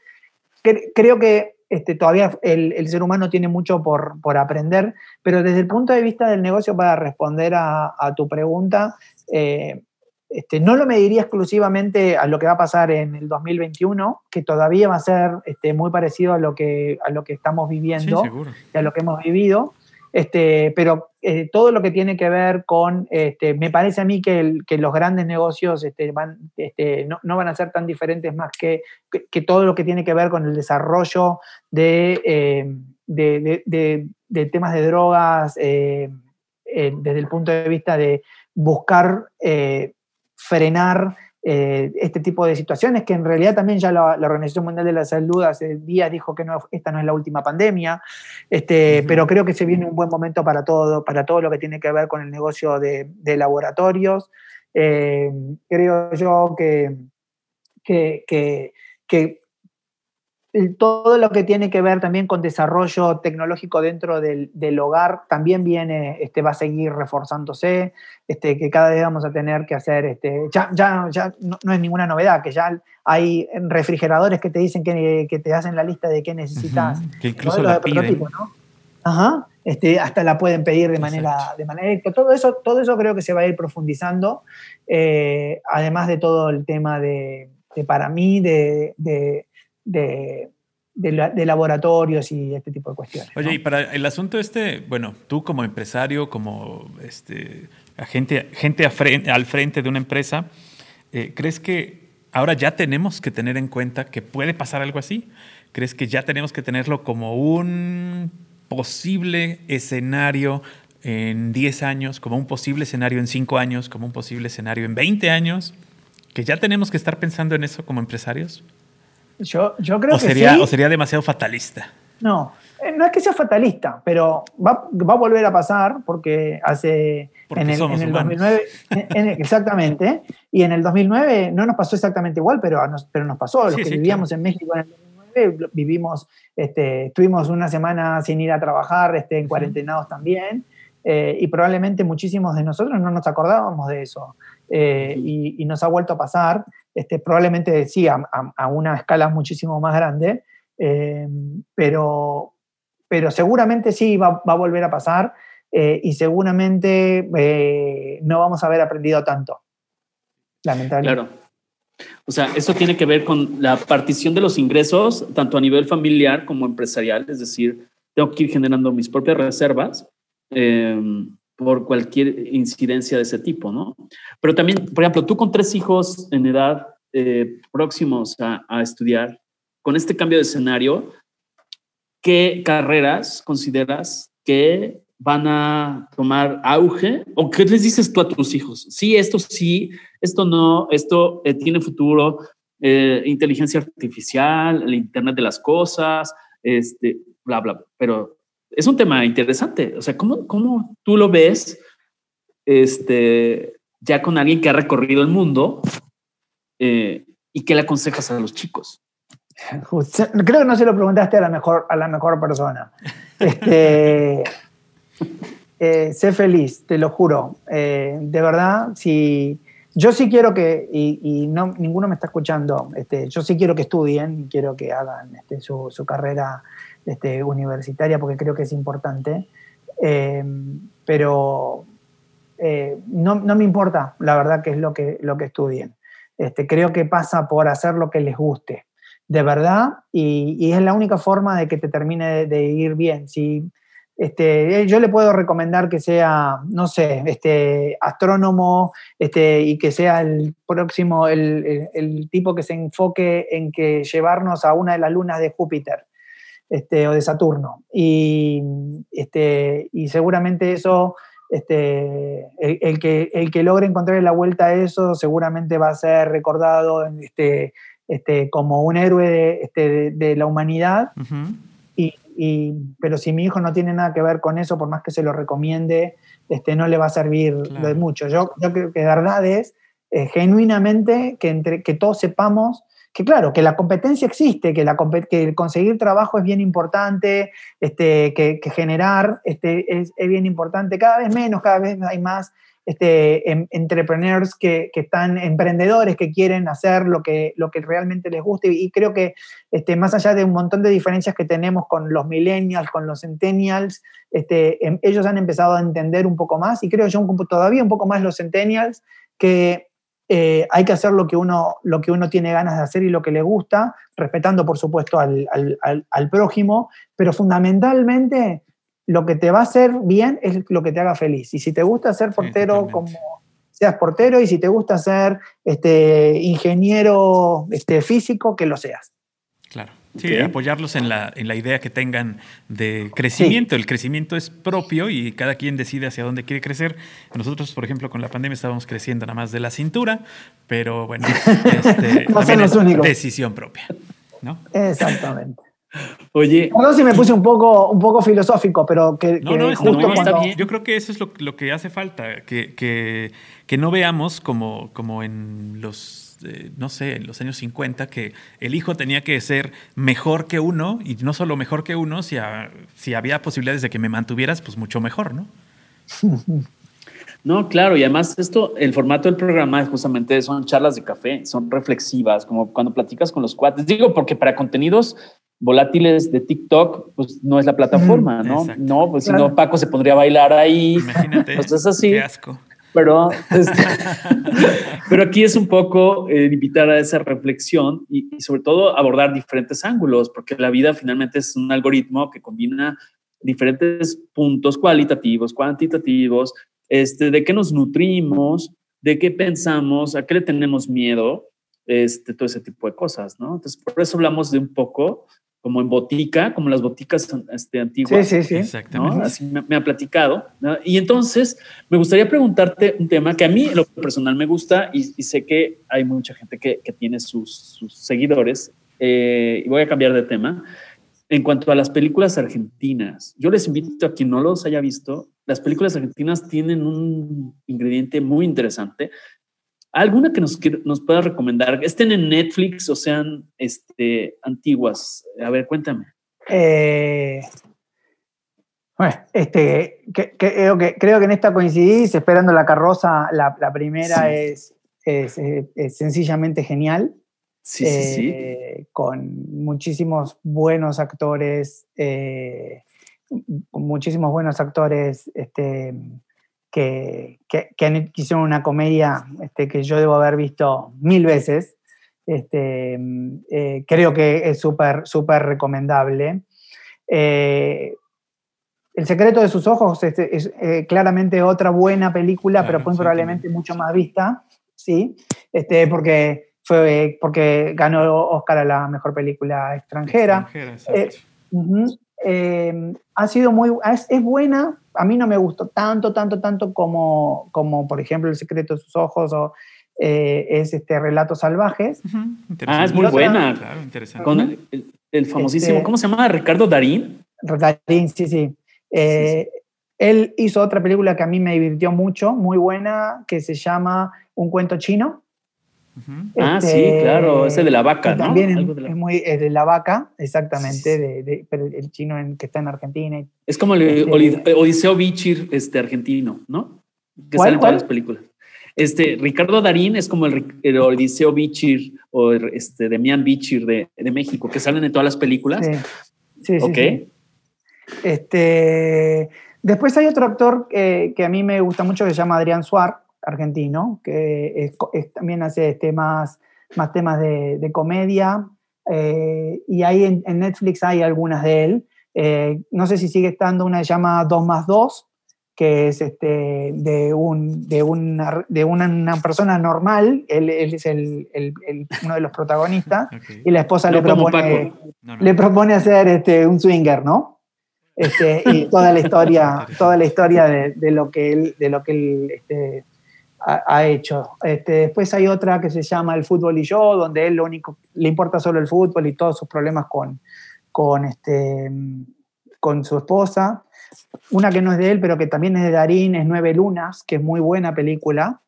creo que este, todavía el, ser humano tiene mucho por, aprender, pero desde el punto de vista del negocio, para responder a, tu pregunta, eh, este, no lo mediría exclusivamente a lo que va a pasar en el 2021, que todavía va a ser este, muy parecido a lo que, a lo que estamos viviendo y a lo que hemos vivido, este, pero eh, todo lo que tiene que ver con, este, me parece a mí que, los grandes negocios este, no, van a ser tan diferentes más que, todo lo que tiene que ver con el desarrollo de, eh, de, temas de drogas eh, desde el punto de vista de buscar frenar eh, este tipo de situaciones, que en realidad también ya la, Organización Mundial de la Salud hace días dijo que no, esta no es la última pandemia, este, pero creo que se viene un buen momento para todo, para todo lo que tiene que ver con el negocio de, laboratorios. Eh, creo yo que, que, que todo lo que tiene que ver también con desarrollo tecnológico dentro del, hogar también viene, este, va a seguir reforzándose, este, que cada vez vamos a tener que hacer, este, ya, ya, ya no, es ninguna novedad, que ya hay refrigeradores que te dicen que, que te hacen la lista de qué necesitas. Que incluso la piden. ¿no? Ajá, este, hasta la pueden pedir de manera, de manera todo eso, todo eso creo que se va a ir profundizando, eh, además de todo el tema de, de para mí, de de, de, laboratorios y este tipo de cuestiones. Oye, y para el asunto este, bueno, tú como empresario, como este, gente, gente al frente de una empresa, eh, ¿crees que ahora ya tenemos que tener en cuenta que puede pasar algo así? ¿Crees que ya tenemos que tenerlo como un posible escenario en 10 años, como un posible escenario en 5 años, como un posible escenario en 20 años? ¿Que ya tenemos que estar pensando en eso como empresarios? Yo, yo creo o sería, ¿O sería demasiado fatalista? No, eh, no es que sea fatalista, pero va, va a volver a pasar porque hace en el, en el 2009, exactamente, y en el 2009 no nos pasó exactamente igual, pero nos, pero nos pasó. Los que vivíamos en México en el 2009 vivimos, este, estuvimos una semana sin ir a trabajar, este, en cuarentenados también, eh, y probablemente muchísimos de nosotros no nos acordábamos de eso. Eh, y, y, nos ha vuelto a pasar este, probablemente sí, a, una escala muchísimo más grande, eh, pero, pero seguramente sí va, a volver a pasar eh, y seguramente eh, no vamos a haber aprendido tanto, lamentablemente. Claro. O sea, eso tiene que ver con la partición de los ingresos, tanto a nivel familiar como empresarial, es decir, tengo que ir generando mis propias reservas em, por cualquier incidencia de ese tipo, ¿no? Pero también, por ejemplo, tú con tres hijos en edad eh, próximos a, a estudiar, con este cambio de escenario, ¿qué carreras consideras que van a tomar auge? ¿O qué les dices tú a tus hijos? Sí, esto sí, esto no, esto eh, tiene futuro, eh, inteligencia artificial, el Internet de las cosas, este, bla, bla. Pero es un tema interesante. O sea, ¿cómo, cómo tú lo ves este, ya con alguien que ha recorrido el mundo eh, y qué le aconsejas a los chicos? Creo que no se lo preguntaste a la mejor, a la mejor persona. Este, eh, sé feliz, te lo juro. Eh, de verdad, si yo sí quiero que, y, no, ninguno me está escuchando, este, yo sí quiero que estudien, quiero que hagan este, su, carrera este, universitaria porque creo que es importante, eh, pero no, me importa, la verdad, que es lo que, lo que estudien. Este, creo que pasa por hacer lo que les guste, de verdad, y, es la única forma de que te termine de, ir bien. Si, este, eh, yo le puedo recomendar que sea, no sé, este, astrónomo este, y que sea el próximo, el, tipo que se enfoque en que llevarnos a una de las lunas de Júpiter este, o de Saturno. Y, este, y seguramente eso, este, el, que, el que logre encontrar la vuelta a eso, seguramente va a ser recordado este, este, como un héroe de, este, de, la humanidad. y, pero si mi hijo no tiene nada que ver con eso, por más que se lo recomiende, este, no le va a servir de mucho. Yo, yo, creo que de verdad es eh, genuinamente que, entre, que todos sepamos que claro, que la competencia existe, que, la, conseguir trabajo es bien importante, este, que, generar este, es, bien importante, cada vez menos, cada vez hay más este, em, entrepreneurs que, que, están, emprendedores que quieren hacer lo que, lo que realmente les guste. Y creo que este, más allá de un montón de diferencias que tenemos con los millennials, con los centennials, este, em, ellos han empezado a entender un poco más y creo yo todavía un poco más los centennials que eh, hay que hacer lo que, uno, lo que uno tiene ganas de hacer y lo que le gusta, respetando por supuesto al, al, al prójimo, pero fundamentalmente lo que te va a hacer bien es lo que te haga feliz. Y si te gusta ser portero, como seas portero, y si te gusta ser este, ingeniero este, físico, que lo seas. Sí, apoyarlos en la, en la idea que tengan de crecimiento. El crecimiento es propio y cada quien decide hacia dónde quiere crecer. Nosotros, por ejemplo, con la pandemia estábamos creciendo nada más de la cintura, pero bueno, este, es decisión propia. ¿no? Exactamente. Oye. Perdón si me puse un poco, un poco filosófico, pero que. No, no, está, bien. Yo creo que eso es lo, lo que hace falta, que, que, que, no veamos como, como en los, eh, no sé, en los años 50, que el hijo tenía que ser mejor que uno, y no solo mejor que uno, si, si había posibilidades de que me mantuvieras, pues mucho mejor, ¿no? No, claro, y además esto, el formato del programa es justamente son charlas de café, son reflexivas, como cuando platicas con los cuates. Digo, porque para contenidos volátiles de TikTok, pues no es la plataforma, ¿no? No, pues si no, Paco se pondría a bailar ahí. Imagínate. Pues es así. Qué asco. Pero, este, pero aquí es un poco eh, invitar a esa reflexión y, y, sobre todo abordar diferentes ángulos, porque la vida finalmente es un algoritmo que combina diferentes puntos cualitativos, cuantitativos, este, de qué nos nutrimos, de qué pensamos, a qué le tenemos miedo, este, todo ese tipo de cosas, ¿no? Entonces, por eso hablamos de un poco como en botica, como las boticas este, antiguas. Sí, sí, sí. Exactamente. Así me, ha platicado. Y entonces, me gustaría preguntarte un tema que a mí, en lo personal, me gusta y, sé que hay mucha gente que, que tiene sus, seguidores. Eh, y voy a cambiar de tema. En cuanto a las películas argentinas, yo les invito a quien no los haya visto, las películas argentinas tienen un ingrediente muy interesante. ¿Alguna que nos, nos pueda recomendar? ¿Estén en Netflix o sean este, antiguas? A ver, cuéntame. Eh, bueno, este, que, creo, que, creo que en esta coincidís, esperando la carroza, la, primera es, es, sencillamente genial. Sí, sí, sí. Eh, con muchísimos buenos actores, eh, muchísimos buenos actores este, que, que, hicieron una comedia este, que yo debo haber visto mil veces. Este, eh, creo que es súper, súper recomendable. El secreto de sus ojos este, es, eh, claramente otra buena película, pero probablemente mucho más vista, ¿sí? Este, porque, fue, porque ganó Oscar a la mejor película extranjera. Eh, eh, ha sido muy, es, es, buena, a mí no me gustó tanto, tanto, tanto como, como por ejemplo El secreto de sus ojos o es este Relatos Salvajes. Ah, es muy buena. Claro, interesante. Con el, famosísimo, este ¿cómo se llama? Ricardo Darín. Darín, sí, sí. Eh, él hizo otra película que a mí me divirtió mucho, muy buena, que se llama Un cuento chino. Ah, sí, este, claro, ese de la vaca, ¿no? También es, de la... muy de la vaca, exactamente, de, pero el chino que está en Argentina. Es como el este, Odiseo Bichir este, argentino, ¿no? Que sale en todas las películas. Este, Ricardo Darín es como el, Odiseo Bichir o este, Demian Bichir de, de, México, que salen en todas las películas. Sí, sí, sí. Este, después hay otro actor que a mí me gusta mucho que se llama Adrián Suar, argentino, que también hace este, más, temas de, comedia. Eh, y ahí en, Netflix hay algunas de él. Eh, no sé si sigue estando una que se llama 2 más 2, que es este, de, un, de, una, de una, persona normal, él, es el, uno de los protagonistas, y la esposa le, propone, le propone hacer este, un swinger, ¿no? Este, y toda la historia, toda la historia de, lo que él, de lo que él este, ha, hecho. Este, después hay otra que se llama El fútbol y yo, donde él lo único le importa solo el fútbol y todos sus problemas con, con, este, con su esposa. Una que no es de él, pero que también es de Darín, es Nueve Lunas, que es muy buena película.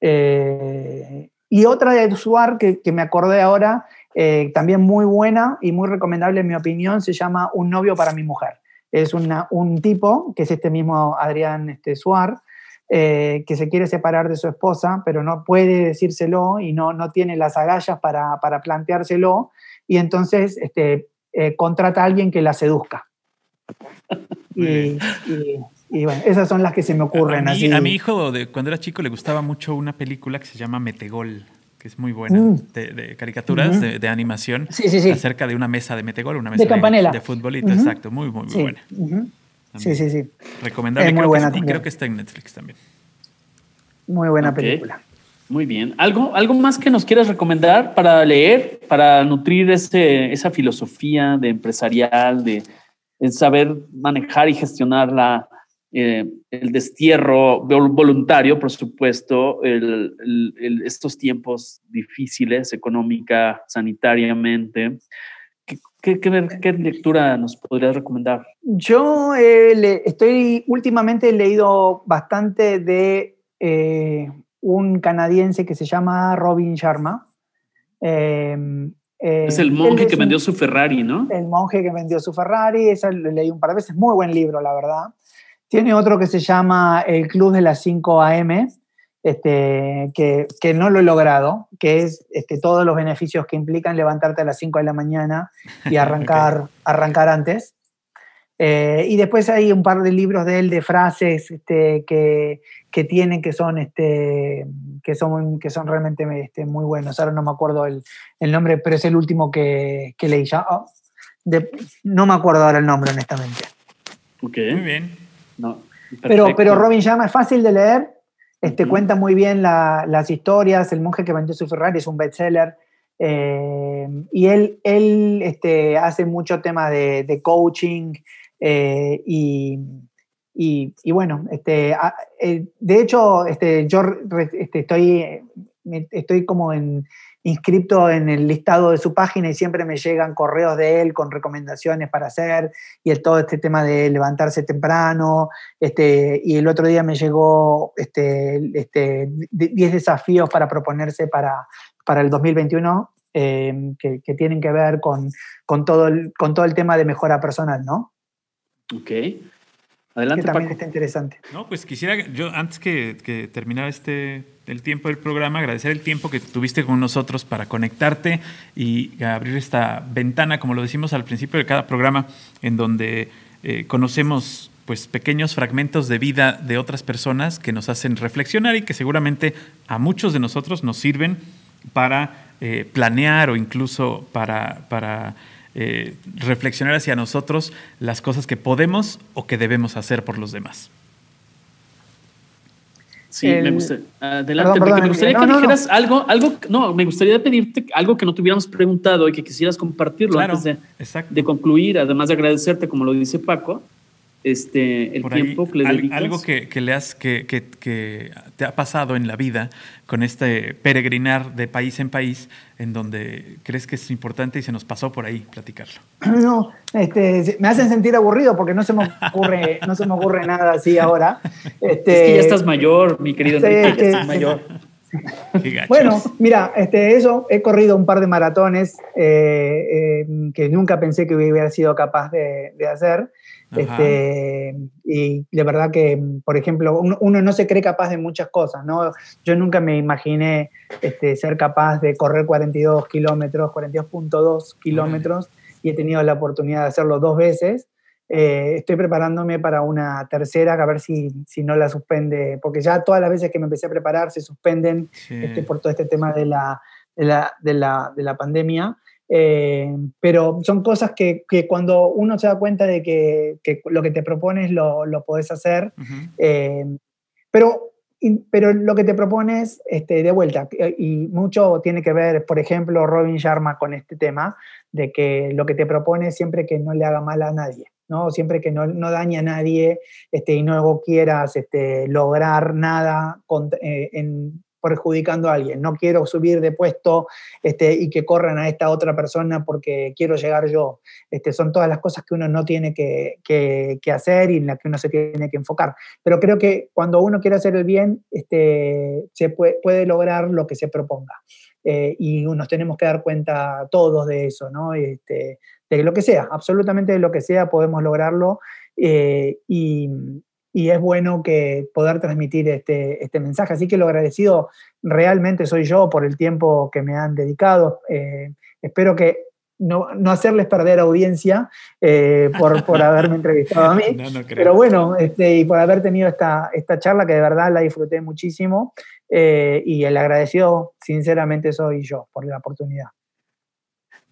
Eh, y otra de Suar que, me acordé ahora eh, también muy buena y muy recomendable en mi opinión, se llama Un novio para mi mujer. Es un tipo, que es este mismo Adrián este, Suar, eh, que se quiere separar de su esposa, pero no puede decírselo y no, no tiene las agallas para, para planteárselo, y entonces este, eh, contrata a alguien que la seduzca. Y, bueno, esas son las que se me ocurren. A mí, a mi hijo, de, cuando era chico, le gustaba mucho una película que se llama Metegol es muy buena, mm. de, caricaturas, de, animación, acerca de una mesa de metegol, una mesa de, de, futbolito, exacto, muy, muy, muy buena. Sí, sí, sí. Recomendable, creo, buena que, y creo que está en Netflix también. Muy buena película. Muy bien. ¿Algo, ¿Algo más que nos quieras recomendar para leer, para nutrir ese, esa filosofía de empresarial, de, de saber manejar y gestionar la, eh, el destierro voluntario, por supuesto, estos tiempos difíciles económica, sanitariamente. ¿Qué, qué, lectura nos podrías recomendar? Yo eh, estoy últimamente he leído bastante de eh, un canadiense que se llama Robin Sharma. es el monje que vendió su Ferrari, ¿no? El monje que vendió su Ferrari, esa lo leí un par de veces, muy buen libro, la verdad. Tiene otro que se llama El Club de las 5 AM, este, que, que, no lo he logrado, que es este, todos los beneficios que implican levantarte a las 5 de la mañana y arrancar, arrancar antes. Eh, y después hay un par de libros de él de frases este, que, que tienen que son, este, que son, que son realmente este, muy buenos. Ahora no me acuerdo el, el nombre, pero es el último que, que leí. Ya, oh, no me acuerdo ahora el nombre, honestamente. Ok. Muy bien. No, pero, pero Robin Llama es fácil de leer, este, cuenta muy bien las historias, El monje que vendió su Ferrari es un bestseller, eh, y él, él este, hace mucho tema de, coaching eh, y, y, bueno, este, eh, de hecho, este, yo este, estoy, estoy como en, inscripto en el listado de su página y siempre me llegan correos de él con recomendaciones para hacer y todo este tema de levantarse temprano. Este, y el otro día me llegó este, este, 10 desafíos para proponerse para, para el 2021 eh, que, que, tienen que ver con, con, todo el, con todo el tema de mejora personal, ¿no? Ok. Adelante, que también está interesante. No, pues quisiera, yo antes que, que terminar este el tiempo del programa, agradecer el tiempo que tuviste con nosotros para conectarte y abrir esta ventana, como lo decimos al principio de cada programa, en donde eh, conocemos pues pequeños fragmentos de vida de otras personas que nos hacen reflexionar y que seguramente a muchos de nosotros nos sirven para eh, planear o incluso para, para eh, reflexionar hacia nosotros las cosas que podemos o que debemos hacer por los demás. Sí, me gusta. Adelante, me gustaría que dijeras algo, algo, no, me gustaría pedirte algo que no te hubiéramos preguntado y que quisieras compartirlo antes de, de, concluir, además de agradecerte, como lo dice Paco, este, el tiempo que le dedicas. Algo que, que le has, que, que, que, te ha pasado en la vida con este peregrinar de país en país, en donde crees que es importante y se nos pasó por ahí platicarlo. No, este, me hacen sentir aburrido porque no se me ocurre, no se me ocurre nada así ahora. Este, es que ya estás mayor, mi querido Enrique, ya estás mayor. Bueno, mira, este, eso, he corrido un par de maratones eh, eh, que nunca pensé que hubiera sido capaz de, de hacer. Este, y de verdad que, por ejemplo, uno, no se cree capaz de muchas cosas, ¿no? Yo nunca me imaginé este, ser capaz de correr 42 kilómetros, 42.2 kilómetros, y he tenido la oportunidad de hacerlo dos veces. Eh, estoy preparándome para una tercera, a ver si, si, no la suspende, porque ya todas las veces que me empecé a preparar se suspenden este, por todo este tema de la, de la, de la, de la pandemia. Eh, pero son cosas que, que, cuando uno se da cuenta de que, que lo que te propones lo, lo podés hacer, eh, pero, pero lo que te propones, este, de vuelta, y mucho tiene que ver, por ejemplo, Robin Sharma con este tema, de que lo que te propones siempre que no le haga mal a nadie. ¿No? Siempre que no, no dañe a nadie este, y no quieras este, lograr nada con, eh, en, perjudicando a alguien. No quiero subir de puesto este, y que corran a esta otra persona porque quiero llegar yo. Este, son todas las cosas que uno no tiene que, que, hacer y en las que uno se tiene que enfocar. Pero creo que cuando uno quiere hacer el bien, este, se puede, puede lograr lo que se proponga. Eh, y nos tenemos que dar cuenta todos de eso, ¿no? Este, de lo que sea, absolutamente de lo que sea podemos lograrlo. Eh, y, y es bueno que poder transmitir este, este mensaje. Así que lo agradecido realmente soy yo por el tiempo que me han dedicado. Eh, espero que no, no, hacerles perder audiencia eh, por, por, haberme entrevistado a mí. Pero bueno, este, y por haber tenido esta, esta charla que de verdad la disfruté muchísimo. Eh, y el agradecido, sinceramente, soy yo por la oportunidad.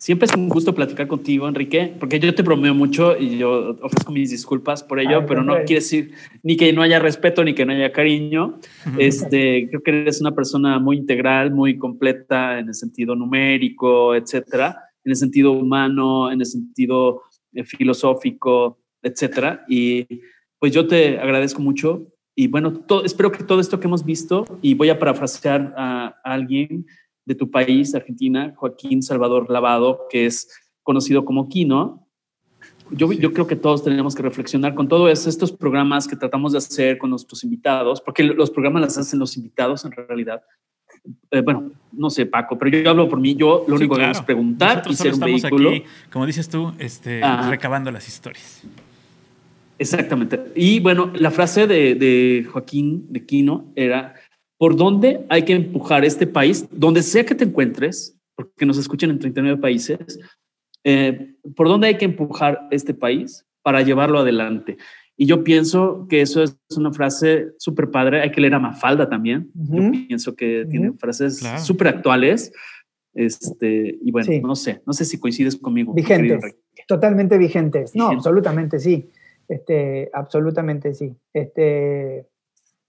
Siempre es un gusto platicar contigo, Enrique, porque yo te bromeo mucho y yo ofrezco mis disculpas por ello, pero no quiere decir ni que no haya respeto ni que no haya cariño. Este, creo que eres una persona muy integral, muy completa en el sentido numérico, etcétera, en el sentido humano, en el sentido eh, filosófico, etcétera. Y pues yo te agradezco mucho y bueno, espero que todo esto que hemos visto, y voy a parafrasear a alguien, de tu país, Argentina, Joaquín Salvador Lavado, que es conocido como Kino. Yo, yo creo que todos tenemos que reflexionar con todos estos programas que tratamos de hacer con nuestros invitados, porque los programas las hacen los invitados en realidad. Eh, bueno, no sé, Paco, pero yo hablo por mí. Yo lo único que hago es preguntar y ser un vehículo. Aquí, como dices tú, este, recabando las historias. Exactamente. Y bueno, la frase de, de Joaquín de Quino era por dónde hay que empujar este país, donde sea que te encuentres, porque nos escuchan en 39 países, eh, por dónde hay que empujar este país para llevarlo adelante. Y yo pienso que eso es una frase súper padre. Hay que leer a Mafalda también. Yo pienso que tiene frases súper actuales. Este, y bueno, no sé, no sé si coincides conmigo. Vigentes, totalmente vigentes. No, absolutamente sí. Este, absolutamente sí. Este,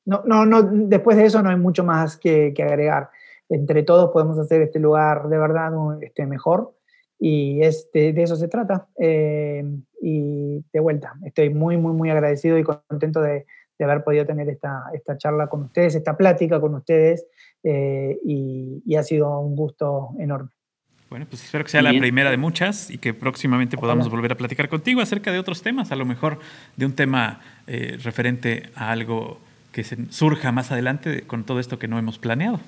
no, no, no, después de eso no hay mucho más que, agregar. Entre todos podemos hacer este lugar de verdad este, mejor y este, de eso se trata. Eh, y de vuelta, estoy muy, muy, muy agradecido y contento de, haber podido tener esta, esta, charla con ustedes, esta plática con ustedes eh, y, ha sido un gusto enorme. Bueno, pues espero que sea la primera de muchas y que próximamente podamos volver a platicar contigo acerca de otros temas, a lo mejor de un tema eh, referente a algo que surja más adelante con todo esto que no hemos planeado.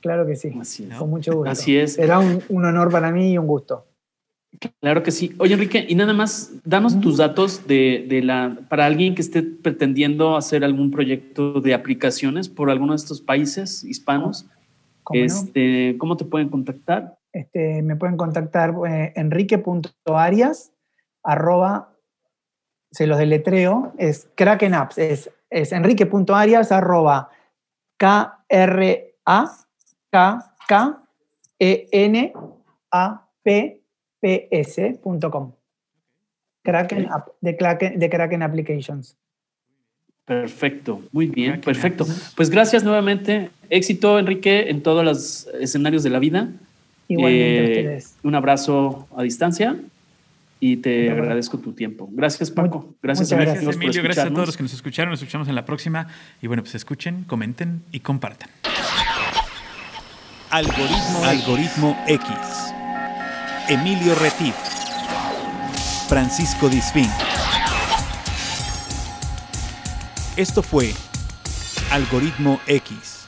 Claro que sí, con mucho gusto. Así es. Será un, honor para mí y un gusto. Claro que sí. Oye, Enrique, y nada más, danos tus datos de, de, la, para alguien que esté pretendiendo hacer algún proyecto de aplicaciones por alguno de estos países hispanos. ¿Cómo, este, ¿cómo te pueden contactar? Este, me pueden contactar eh, enrique.arias, arroba, se los deletreo, es Kraken Apps, es es enrique.arias arroba k r a k k e n a p. Kraken, de, Kraken, de Kraken Applications. Perfecto, muy bien, perfecto. Pues gracias nuevamente. Éxito, Enrique, en todos los escenarios de la vida. Igualmente a eh, ustedes. Un abrazo a distancia y te agradezco tu tiempo. Gracias, Paco. Gracias, gracias Emilio. Gracias a todos los que nos escucharon. Nos escuchamos en la próxima. Y bueno, pues escuchen, comenten y compartan. Algoritmo, Algoritmo X. Emilio Retif. Francisco Disfín. Esto fue Algoritmo X.